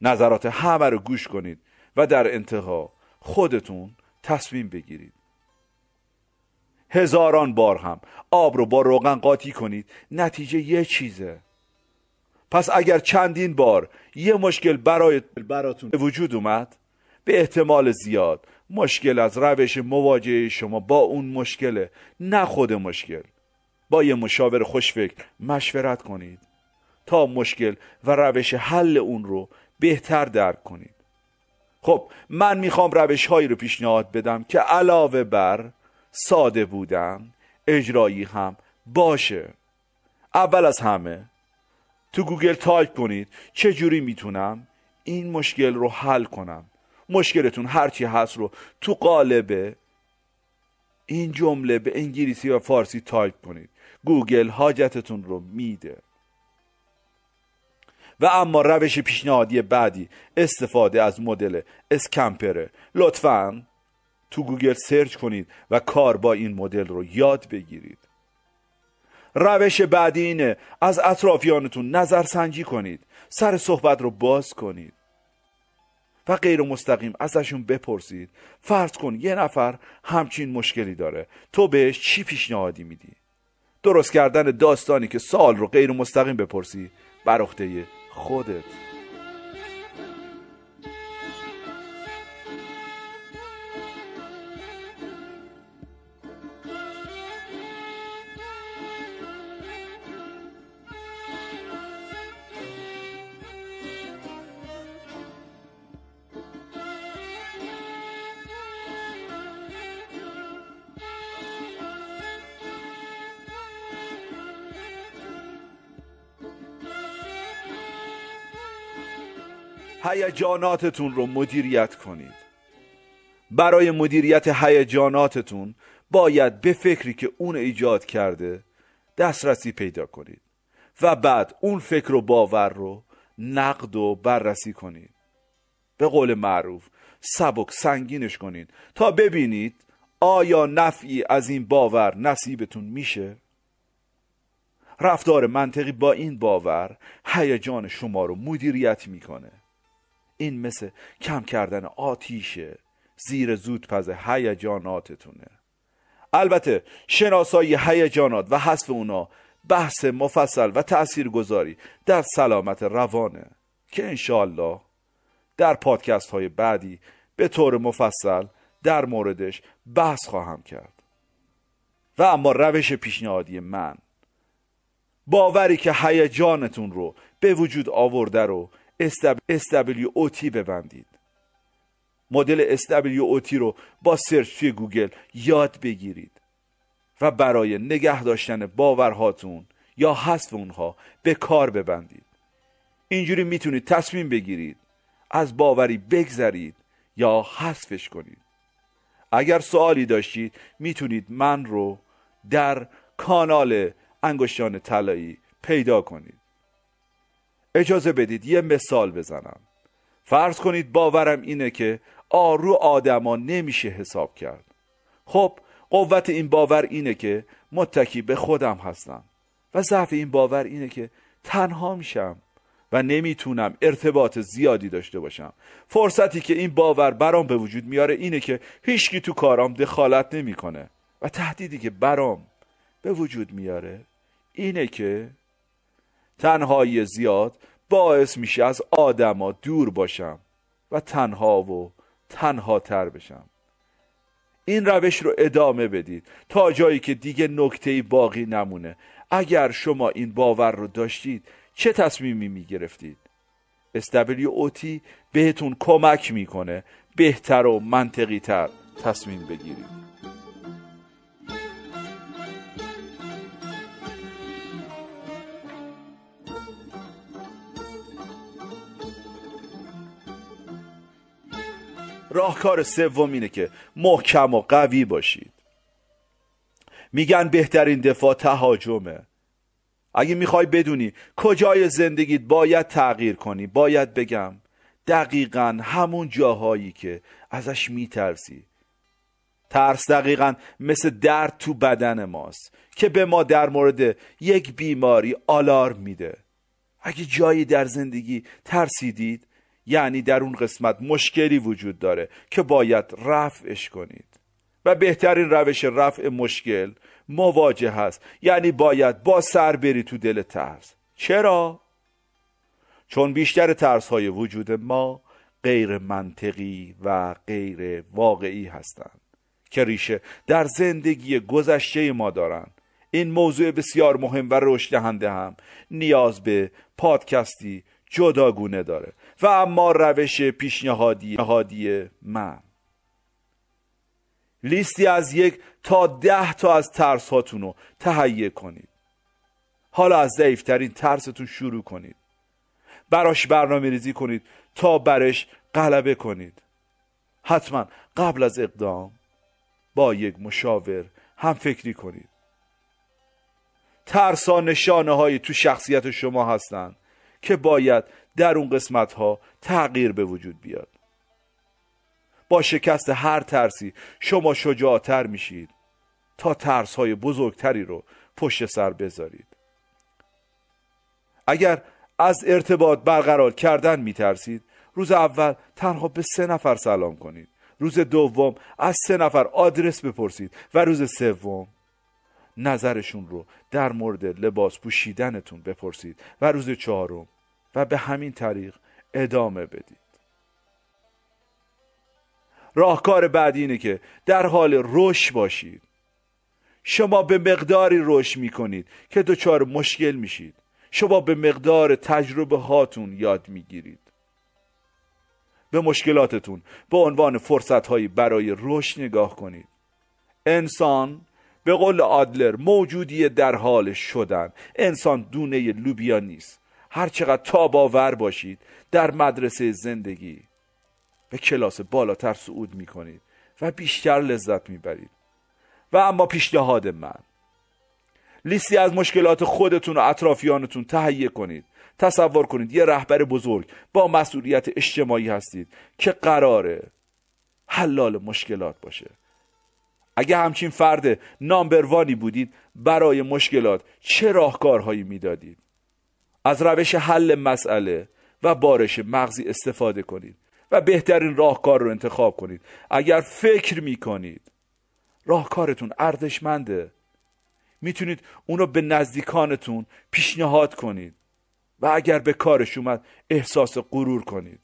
نظرات همه رو گوش کنید و در انتها خودتون تصمیم بگیرید. هزاران بار هم آب رو با روغن قاطی کنید. نتیجه یه چیزه. پس اگر چندین بار یه مشکل برای براتون وجود اومد به احتمال زیاد مشکل از روش مواجهه شما با اون مشکله نه خود مشکل. با یه مشاور خوشفکر مشورت کنید تا مشکل و روش حل اون رو بهتر درک کنید. خب من می‌خوام روش هایی رو پیشنهاد بدم که علاوه بر ساده بودن اجرایی هم باشه. اول از همه تو گوگل تایپ کنید. چه جوری می‌تونم این مشکل رو حل کنم؟ مشکلتون هرچی هست رو تو قالب این جمله به انگلیسی و فارسی تایپ کنید. گوگل حاجتتون رو میده. و اما روش پیشنهادی بعدی استفاده از مدل SCAMPER ه لطفا تو گوگل سرچ کنید و کار با این مدل رو یاد بگیرید. روش بعدی اینه. از اطرافیانتون نظر سنجی کنید. سر صحبت رو باز کنید. و غیر مستقیم ازشون بپرسید. فرض کن یه نفر همچین مشکلی داره. تو بهش چی پیشنهادی میدی؟ درست کردن داستانی که سوال رو غیر مستقیم بپرسی با خودت. هیجاناتتون رو مدیریت کنید. برای مدیریت هیجاناتتون باید به فکری که اون ایجاد کرده دسترسی پیدا کنید و بعد اون فکر و باور رو نقد و بررسی کنید. به قول معروف سبک سنگینش کنید تا ببینید آیا نفعی از این باور نصیبتون میشه. رفتار منطقی با این باور هیجان شما رو مدیریت می‌کنه. این مثل کم کردن آتیشه زیر زودپز هیجاناتتونه. البته شناسایی هیجانات و حذف اونا بحث مفصل و تاثیرگذاری در سلامت روانه که انشالله در پادکست های بعدی به طور مفصل در موردش بحث خواهم کرد. و اما روش پیشنهادی من باوری که هیجانتون رو به وجود آورده رو SWOT ببندید. مدل SWOT رو با سرچ توی گوگل یاد بگیرید و برای نگه داشتن باورهاتون یا حذف اونها به کار ببندید. اینجوری می‌تونید تصمیم بگیرید از باوری بگذرید یا حذفش کنید. اگر سوالی داشتید می‌تونید من رو در کانال انگشتان طلایی پیدا کنید. اجازه بدید یه مثال بزنم. فرض کنید باورم اینه که آرو آدما نمیشه حساب کرد. خب قوت این باور اینه که متکی به خودم هستم و ضعف این باور اینه که تنها میشم و نمی‌تونم ارتباط زیادی داشته باشم. فرصتی که این باور برام به وجود میاره اینه که هیچکی تو کارام دخالت نمی‌کنه و تهدیدی که برام به وجود میاره اینه که تنهایی زیاد باعث میشه از آدما دور باشم و تنها و تنها تر بشم. این روش رو ادامه بدید تا جایی که دیگه نکته باقی نمونه. اگر شما این باور رو داشتید چه تصمیمی می‌گرفتید؟ اوتی بهتون کمک می‌کنه بهتر و منطقی تر تصمیم بگیرید. راهکار سوم اینه که محکم و قوی باشید. میگن بهترین دفاع تهاجمه. اگه می‌خوای بدونی کجای زندگیت باید تغییر کنی. باید بگم دقیقا همون جاهایی که ازش میترسی. ترس دقیقا مثل درد تو بدن ماست که به ما در مورد یک بیماری آلارم میده. اگه جایی در زندگی ترسیدید یعنی در اون قسمت مشکلی وجود داره که باید رفعش کنید. و بهترین روش رفع مشکل مواجه هست. یعنی باید با سر بری تو دل ترس. چرا؟ چون بیشتر ترس های وجود ما غیر منطقی و غیر واقعی هستند که ریشه در زندگی گذشته ما دارند. این موضوع بسیار مهم و رشد دهنده هم نیاز به پادکستی جداگونه داره. و اما روش پیشنهادی من. لیستی از یک تا ده تا از ترس هاتون رو تهیه کنید. حالا از ضعیفترین ترستون شروع کنید. براش برنامه ریزی کنید تا برش غلبه کنید. حتما قبل از اقدام با یک مشاور هم فکری کنید. ترسا نشانه هایی تو شخصیت شما هستند که باید در اون قسمت ها تغییر به وجود بیاد. با شکست هر ترسی شما شجاعتر میشید تا ترس های بزرگتری رو پشت سر بذارید. اگر از ارتباط برقرار کردن میترسید روز اول تنها به سه نفر سلام کنید. روز دوم از سه نفر آدرس بپرسید و روز سوم نظرشون رو در مورد لباس پوشیدنتون بپرسید و روز چهارم و به همین طریق ادامه بدید. راهکار بعدی اینه که در حال رشد باشید. شما به مقداری رشد می‌کنید که دچار مشکل میشید. شما به مقدار تجربه هاتون یاد می‌گیرید. به مشکلاتتون به عنوان فرصت هایی برای رشد نگاه کنید. انسان به قول آدلر موجودی در حال شدن. انسان دونه لوبیا نیست. هر چقدر تاباور باشید در مدرسه زندگی به کلاس بالاتر صعود می کنید و بیشتر لذت می برید و اما پیشنهاد من لیستی از مشکلات خودتون و اطرافیانتون تهیه کنید. تصور کنید یه رهبر بزرگ با مسئولیت اجتماعی هستید که قراره حلال مشکلات باشه. اگه همچین فرد نامبروانی بودید برای مشکلات چه راهکارهایی می‌دادید؟ از روش حل مسئله و بارش مغزی استفاده کنید و بهترین راهکار رو انتخاب کنید. اگر فکر می کنید راهکارتون ارزشمنده می‌تونید اونو به نزدیکانتون پیشنهاد کنید و اگر به کارش اومد احساس غرور کنید.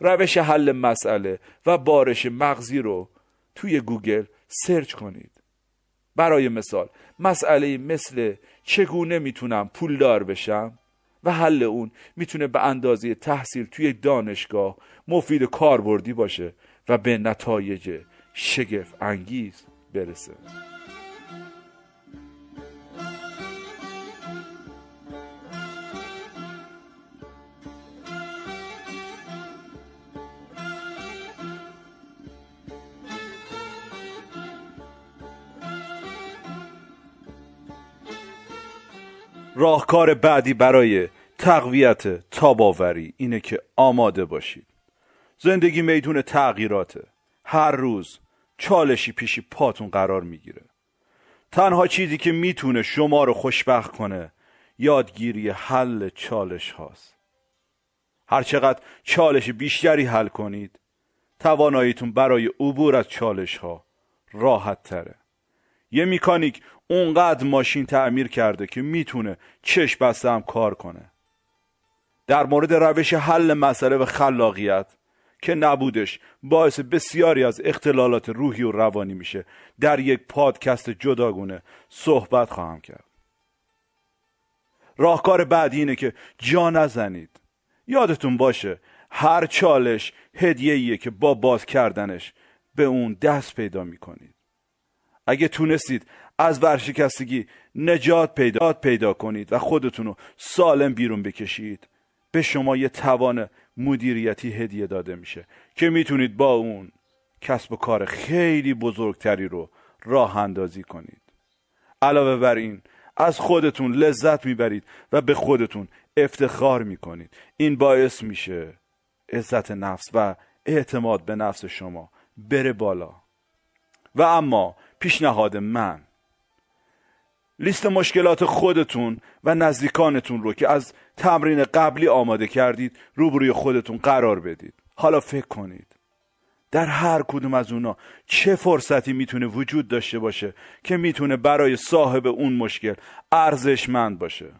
روش حل مسئله و بارش مغزی رو توی گوگل سرچ کنید. برای مثال مسئله مثل چگونه می‌تونم پولدار بشم و حل اون می‌تونه به اندازه تحصیل توی دانشگاه مفید کاربردی باشه و به نتایج شگفت انگیز برسه. راهکار بعدی برای تقویت تاباوری اینه که آماده باشید. زندگی میدون تغییراته. هر روز چالشی پیشی پاتون قرار می‌گیره. تنها چیزی که می‌تونه شما رو خوشبخت کنه یادگیری حل چالش هاست. هرچقدر چالش بیشتری حل کنید تواناییتون برای عبور از چالش ها راحت تره. یه میکانیک اونقدر ماشین تعمیر کرده که می‌تونه چشم بسته هم کار کنه. در مورد روش حل مسئله و خلاقیت که نبودش باعث بسیاری از اختلالات روحی و روانی میشه. در یک پادکست جداگونه صحبت خواهم کرد. راهکار بعدی اینه که جا نزنید. یادتون باشه هر چالش هدیه که با باز کردنش به اون دست پیدا می‌کنید. اگه تونستید از ورشکستگی نجات پیدا, پیدا کنید و خودتون رو سالم بیرون بکشید به شما یه توان مدیریتی هدیه داده میشه که می‌تونید با اون کسب و کار خیلی بزرگتری رو راه اندازی کنید. علاوه بر این از خودتون لذت می‌برید و به خودتون افتخار می‌کنید. این باعث میشه عزت نفس و اعتماد به نفس شما بره بالا. و اما پیشنهاد من. لیست مشکلات خودتون و نزدیکانتون رو که از تمرین قبلی آماده کردید روبروی خودتون قرار بدید. حالا فکر کنید. در هر کدوم از اونا چه فرصتی می‌تونه وجود داشته باشه که می‌تونه برای صاحب اون مشکل ارزشمند باشه؟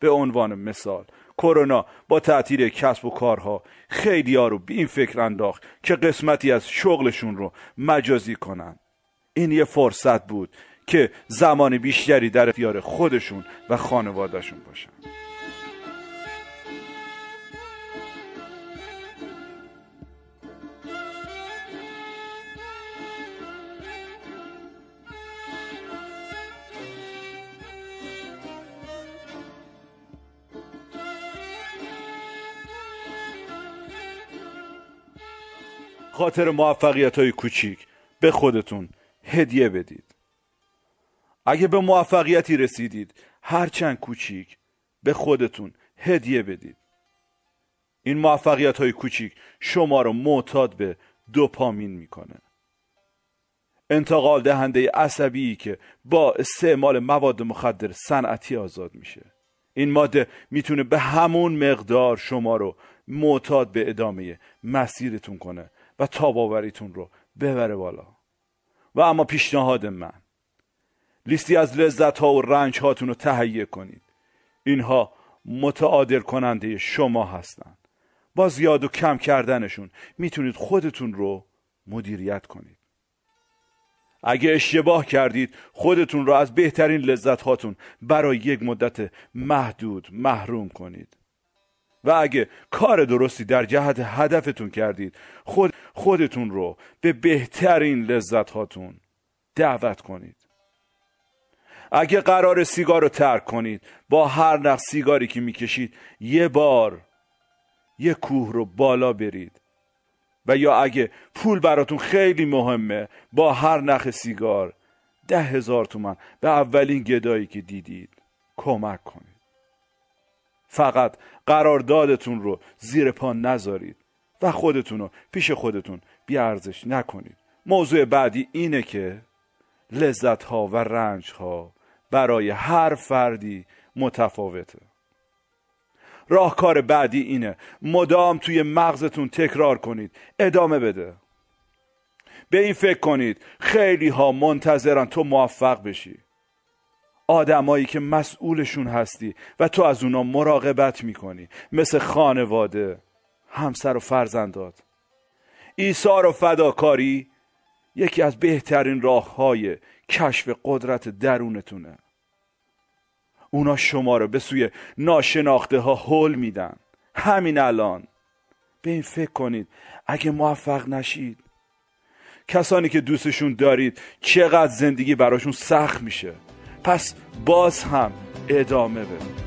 به عنوان مثال کرونا با تعطیل کسب و کارها خیلی ها رو به این فکر انداخت که قسمتی از شغلشون رو مجازی کنن. این یه فرصت بود که زمان بیشتری در اختیار خودشون و خانوادهشون باشن. خاطر موفقیت های کوچیک به خودتون هدیه بدید. اگه به موفقیتی رسیدید هرچند کوچیک به خودتون هدیه بدید. این موفقیت های کوچیک شما رو معتاد به دوپامین می‌کنه. انتقال دهنده عصبی که با استعمال مواد مخدر صنعتی آزاد میشه. این ماده می‌تونه به همون مقدار شما رو معتاد به ادامه مسیرتون کنه و تاباوریتون رو ببره بالا. و اما پیشنهاد من. لیستی از لذت ها و رنج هاتون رو تهیه کنید. اینها متعادل کننده شما هستند. با زیاد و کم کردنشون می‌تونید خودتون رو مدیریت کنید. اگه اشتباه کردید خودتون رو از بهترین لذت هاتون برای یک مدت محدود محروم کنید. و اگه کار درستی در جهت هدفتون کردید خود خودتون رو به بهترین لذت هاتون دعوت کنید. اگه قرار سیگار رو ترک کنید با هر نخ سیگاری که می‌کشید یه بار یه کوه رو بالا برید. و یا اگه پول براتون خیلی مهمه با هر نخ سیگار ده هزار تومن به اولین گدایی که دیدید کمک کنید. فقط قراردادتون رو زیر پا نذارید و خودتون رو پیش خودتون بیارزش نکنید. موضوع بعدی اینه که لذت ها و رنج ها برای هر فردی متفاوته. راهکار بعدی اینه مدام توی مغزتون تکرار کنید ادامه بده. به این فکر کنید خیلی ها منتظرن تو موفق بشی. آدمایی که مسئولشون هستی و تو از اونا مراقبت می‌کنی. مثل خانواده همسر و فرزندات. ایثار و فداکاری یکی از بهترین راه های کشف قدرت درونتونه. اونا شما رو به سوی ناشناخته ها حل میدن. همین الان. به این فکر کنید. اگه موفق نشید. کسانی که دوستشون دارید چقدر زندگی براشون سخت میشه؟ پس باز هم ادامه بدید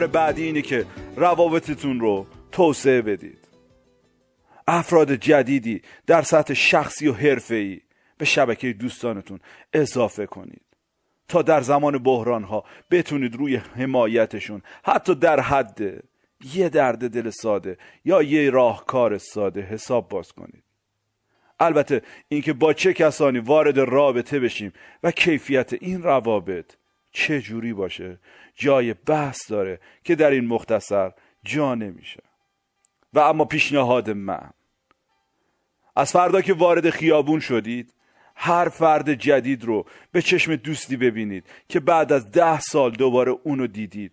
راهکار بعدی اینه که روابطتون رو توسعه بدید. افراد جدیدی در سطح شخصی و حرفه‌ای به شبکه دوستانتون اضافه کنید تا در زمان بحران ها بتونید روی حمایتشون حتی در حد یه درد دل ساده یا یه راهکار ساده حساب باز کنید. البته اینکه با چه کسانی وارد رابطه بشیم و کیفیت این روابط چه جوری باشه جای بحث داره که در این مختصر جا نمیشه. و اما پیشنهاد من از فردا که وارد خیابون شدید هر فرد جدید رو به چشم دوستی ببینید که بعد از ده سال دوباره اونو دیدید.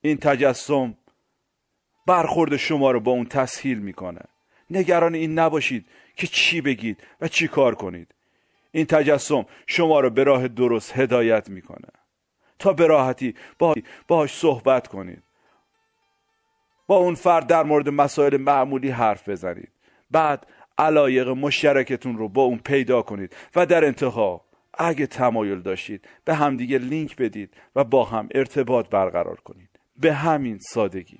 این تجسم برخورد شما رو با اون تسهیل می‌کنه. نگران این نباشید که چی بگید و چی کار کنید. این تجسم شما رو به راه درست هدایت می‌کنه. تا به راحتی با باهاش صحبت کنید. با اون فرد در مورد مسائل معمولی حرف بزنید. بعد علایق مشترکتون رو با اون پیدا کنید و در انتها اگه تمایل داشتید به همدیگه لینک بدید و با هم ارتباط برقرار کنید. به همین سادگی.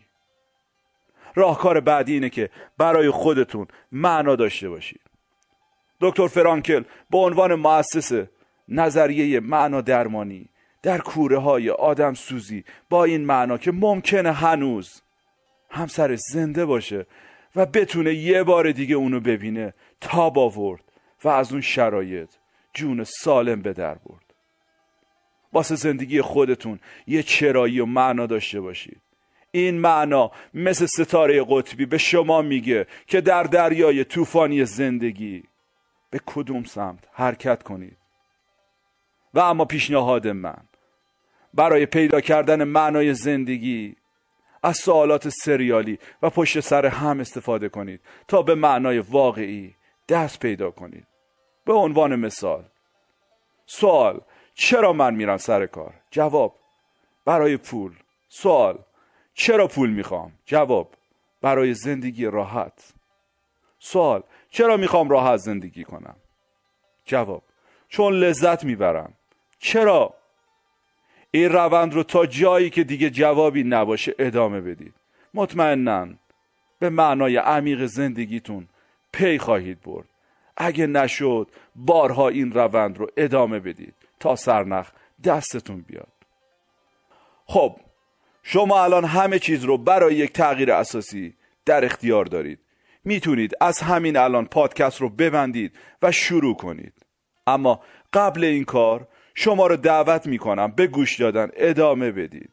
راهکار بعدی اینه که برای خودتون معنا داشته باشید. دکتر فرانکل به عنوان مؤسس نظریه معنا درمانی در کوره های آدم سوزی با این معنا که ممکنه هنوز همسرش زنده باشه و بتونه یه بار دیگه اونو ببینه تاب آورد و از اون شرایط جون سالم به در برد. واسه زندگی خودتون یه چرایی و معنا داشته باشید. این معنا مثل ستاره قطبی به شما میگه که در دریای طوفانی زندگی به کدوم سمت حرکت کنید. و اما پیشنهاد من برای پیدا کردن معنای زندگی از سوالات سریالی و پشت سر هم استفاده کنید تا به معنای واقعی دست پیدا کنید. به عنوان مثال سوال چرا من میرم سر کار؟ جواب برای پول. سوال چرا پول می‌خوام؟ جواب برای زندگی راحت. سوال چرا می‌خوام راحت زندگی کنم؟ جواب چون لذت می‌برم. چرا این روند رو تا جایی که دیگه جوابی نباشه ادامه بدید. مطمئنا به معنای عمیق زندگیتون پی خواهید برد. اگه نشد بارها این روند رو ادامه بدید تا سرنخ دستتون بیاد. خب شما الان همه چیز رو برای یک تغییر اساسی در اختیار دارید. می‌تونید از همین الان پادکست رو ببندید و شروع کنید. اما قبل این کار شما رو دعوت می‌کنم به گوش دادن ادامه بدید.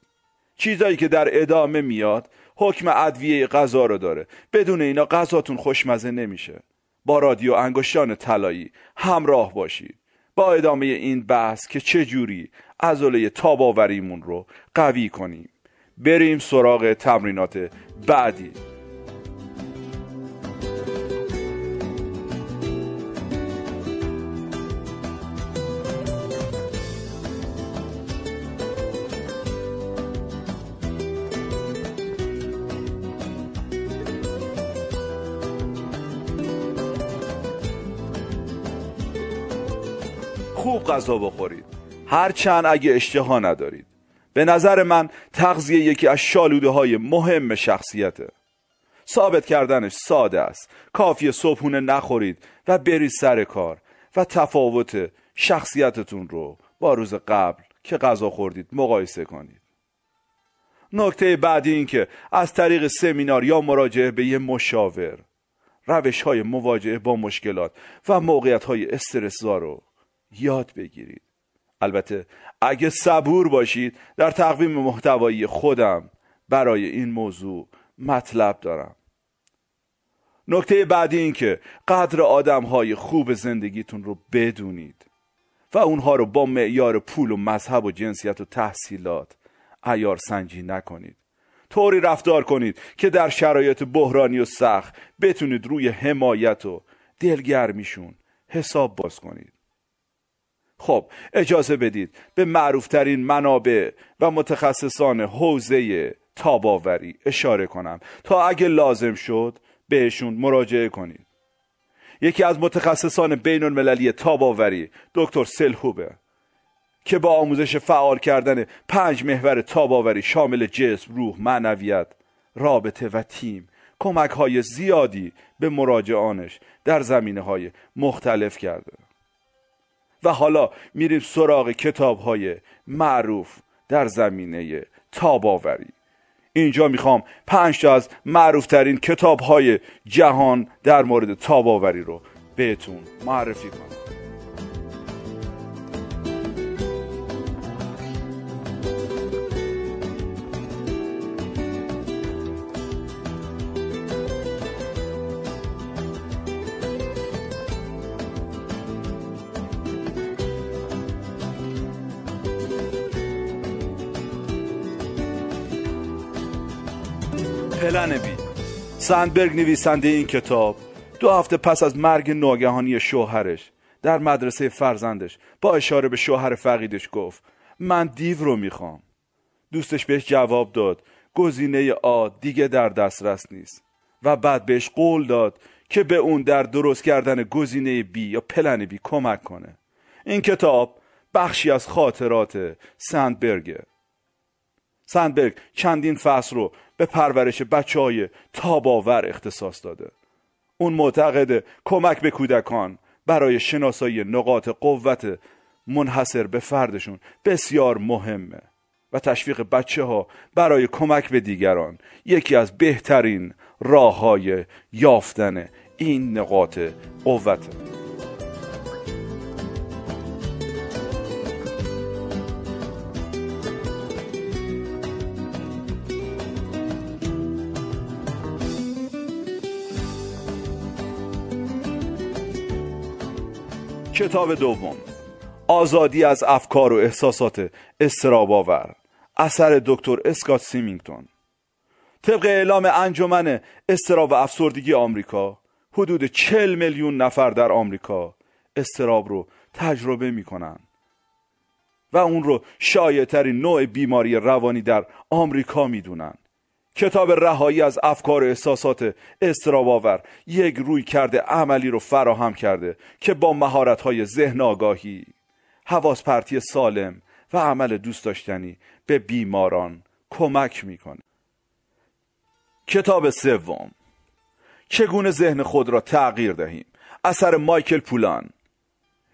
چیزایی که در ادامه میاد حکم ادویه غذا رو داره. بدون اینا غذاتون خوشمزه نمیشه. با رادیو انگشتان طلایی همراه باشید. با ادامه این بحث که چه جوری عضله تاباوریمون رو قوی کنیم. بریم سراغ تمرینات بعدی. غذا بخورید. هرچند اگه اشتها ندارید. به نظر من تغذیه یکی از شالوده های مهم شخصیته. ثابت کردنش ساده است. کافی صبحونه نخورید و برید سر کار و تفاوت شخصیتتون رو با روز قبل که غذا خوردید مقایسه کنید. نکته بعدی این که از طریق سمینار یا مراجعه به یه مشاور روش های مواجهه با مشکلات و موقعیت های استرسزا رو یاد بگیرید. البته اگه صبور باشید در تقویم محتوایی خودم برای این موضوع مطلب دارم. نکته بعدی این که قدر آدم های خوب زندگیتون رو بدونید و اونها رو با معیار پول و مذهب و جنسیت و تحصیلات ایار سنجی نکنید. طوری رفتار کنید که در شرایط بحرانی و سخت بتونید روی حمایت و دلگرمیشون حساب باز کنید. خب اجازه بدید به معروفترین منابع و متخصصان حوزه تاباوری اشاره کنم. تا اگه لازم شد بهشون مراجعه کنید. یکی از متخصصان بین المللی تاباوری دکتر سلهوبه که با آموزش فعال کردن پنج محور تاباوری شامل جسم، روح، معنویت، رابطه و تیم کمک های زیادی به مراجعانش در زمینه های مختلف کرده. و حالا میریم سراغ کتاب های معروف در زمینه تاباوری. اینجا می‌خوام پنج تا از معروف ترین کتاب های جهان در مورد تاباوری رو بهتون معرفی کنم. سندبرگ نویسنده این کتاب. دو هفته پس از مرگ ناگهانی شوهرش در مدرسه فرزندش با اشاره به شوهر فقیدش گفت من دیو رو می‌خوام. دوستش بهش جواب داد گزینه آ دیگه در دسترس نیست. و بعد بهش قول داد که به اون در درست کردن گزینه بی یا پلن بی کمک کنه. این کتاب بخشی از خاطرات سندبرگه سندبرگ چندین فصل رو به پرورش بچه های تاباور اختصاص داده. اون معتقد کمک به کودکان برای شناسایی نقاط قوت منحصر به فردشون بسیار مهمه و تشویق بچه ها برای کمک به دیگران یکی از بهترین راه های یافتن این نقاط قوته. کتاب دوم. آزادی از افکار و احساسات استراباور. اثر دکتر اسکات سیمینگتون. طبق اعلام انجمن استراب و افسردگی آمریکا حدود 40 میلیون نفر در آمریکا استراب رو تجربه می‌کنن. و اون رو شایع ترین نوع بیماری روانی در آمریکا می‌دونن. کتاب رهایی از افکار و احساسات استراباور یک روی کرده عملی رو فراهم کرده که با مهارت های ذهن آگاهی حواس پرتی سالم و عمل دوست داشتنی به بیماران کمک می‌کنه. کتاب سوم. چگونه ذهن خود را تغییر دهیم؟ اثر مایکل پولان.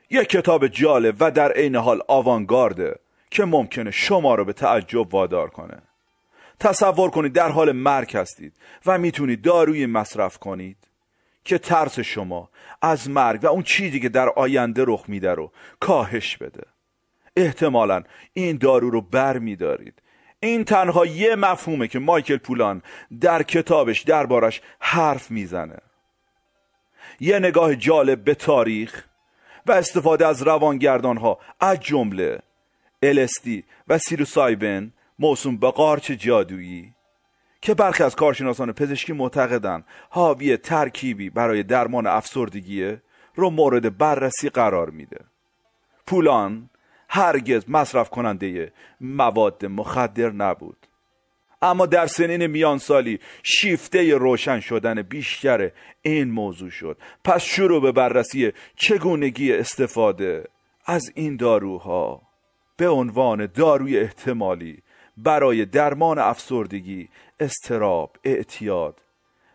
یک کتاب جالب و در عین حال آوانگارده که ممکنه شما را به تعجب وادار کنه. تصور کنید در حال مرگ هستید و می‌تونید داروی مصرف کنید که ترس شما از مرگ و اون چیزی که در آینده رخ میده رو کاهش بده. احتمالا این دارو رو بر میدارید. این تنها یه مفهومه که مایکل پولان در کتابش دربارش حرف می‌زنه. یه نگاه جالب به تاریخ و استفاده از روانگردان ها از جمله الستی و سیروسایبن موسوم به قارچ جادویی؟ که برخی از کارشناسان پزشکی معتقدند حاوی ترکیبی برای درمان افسردگیه رو مورد بررسی قرار میده. پولان هرگز مصرف کننده مواد مخدر نبود. اما در سنین میان سالی شیفته روشن شدن بیشتر این موضوع شد. پس شروع به بررسی چگونگی استفاده از این داروها به عنوان داروی احتمالی برای درمان افسردگی استراب اعتیاد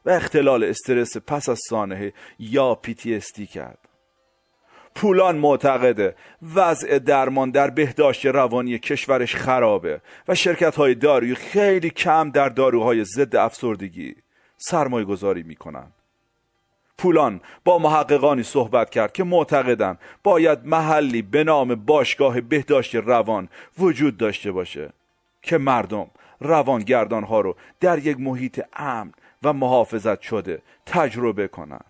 و اختلال استرس پس از سانحه یا PTSD کرد. پولان معتقده وضع درمان در بهداشت روانی کشورش خرابه و شرکت های دارویی خیلی کم در داروهای ضد افسردگی سرمایه گذاری می‌کنن پولان با محققانی صحبت کرد که معتقدن باید محلی به نام باشگاه بهداشت روان وجود داشته باشه. که مردم روانگردان ها رو در یک محیط امن و محافظت شده تجربه کنند.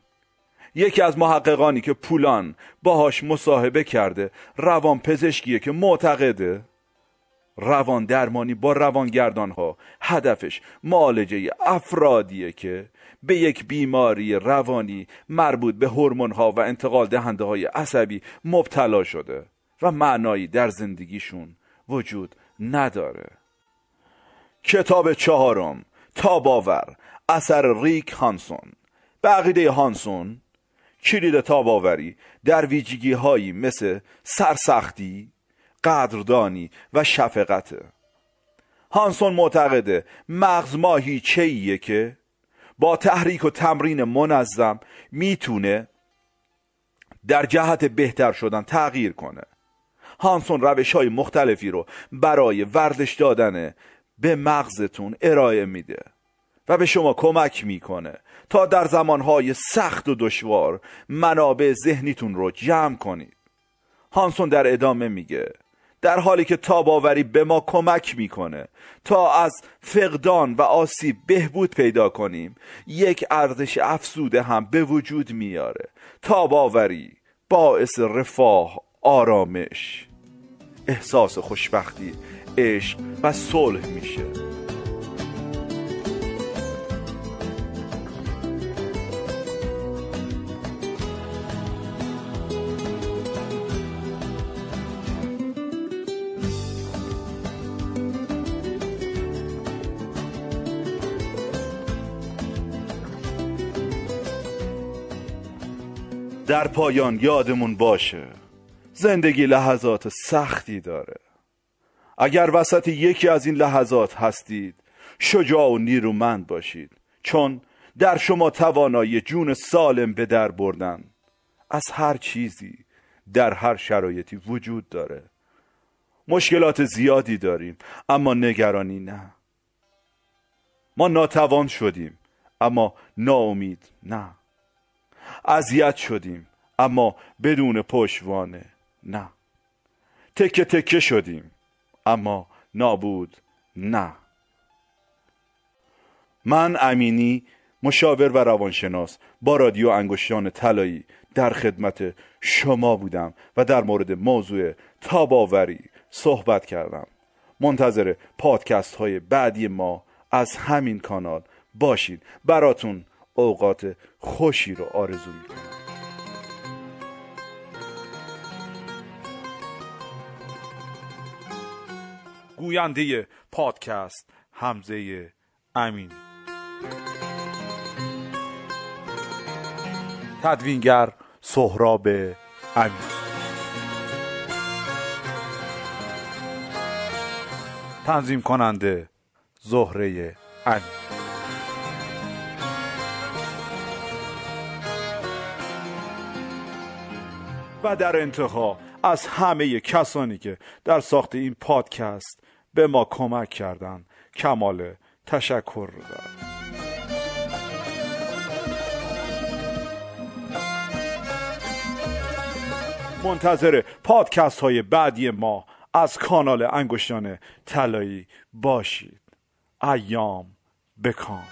یکی از محققانی که پولان باهاش مصاحبه کرده روان پزشکیه که معتقده روان درمانی با روانگردان ها هدفش معالجه افرادیه که به یک بیماری روانی مربوط به هورمون ها و انتقال دهنده های عصبی مبتلا شده و معنایی در زندگیشون وجود نداره کتاب چهارم تاباور اثر ریک هانسون. به عقیده هانسون کلید تاباوری در ویژگی هایی مثل سرسختی قدردانی و شفقت. هانسون معتقده مغز ما هیچه که با تحریک و تمرین منظم می‌تونه در جهت بهتر شدن تغییر کنه. هانسون روش های مختلفی رو برای ورزش دادن به مغزتون ارائه میده و به شما کمک می‌کنه تا در زمانهای سخت و دشوار منابع ذهنیتون رو جمع کنید. هانسون در ادامه میگه در حالی که تاباوری به ما کمک می‌کنه تا از فقدان و آسیب بهبود پیدا کنیم یک ارزش افسوده هم به وجود میاره. تاباوری باعث رفاه آرامش. احساس خوشبختی عشق و صلح میشه. در پایان یادمون باشه زندگی لحظات سختی داره. اگر وسط یکی از این لحظات هستید شجاع و نیرومند باشید. چون در شما توانایی جون سالم به در بردن از هر چیزی در هر شرایطی وجود داره. مشکلات زیادی داریم اما نگرانی نه. ما ناتوان شدیم اما ناامید نه. اذیت شدیم اما بدون پشتوانه نه. تکه تکه شدیم اما نابود نه. من امینی مشاور و روانشناس با رادیو انگشتان طلایی در خدمت شما بودم و در مورد موضوع تاباوری صحبت کردم. منتظر پادکست های بعدی ما از همین کانال باشید. براتون اوقات خوشی رو آرزو می‌کنم. گوینده پادکست حمزه امین تدوینگر سهراب امین تنظیم کننده زهره امین و در انتها از همه کسانی که در ساخت این پادکست به ما کمک کردند کمال تشکر رو دارم منتظر پادکست های بعدی ما از کانال انگشتان طلایی باشید. ایام بکام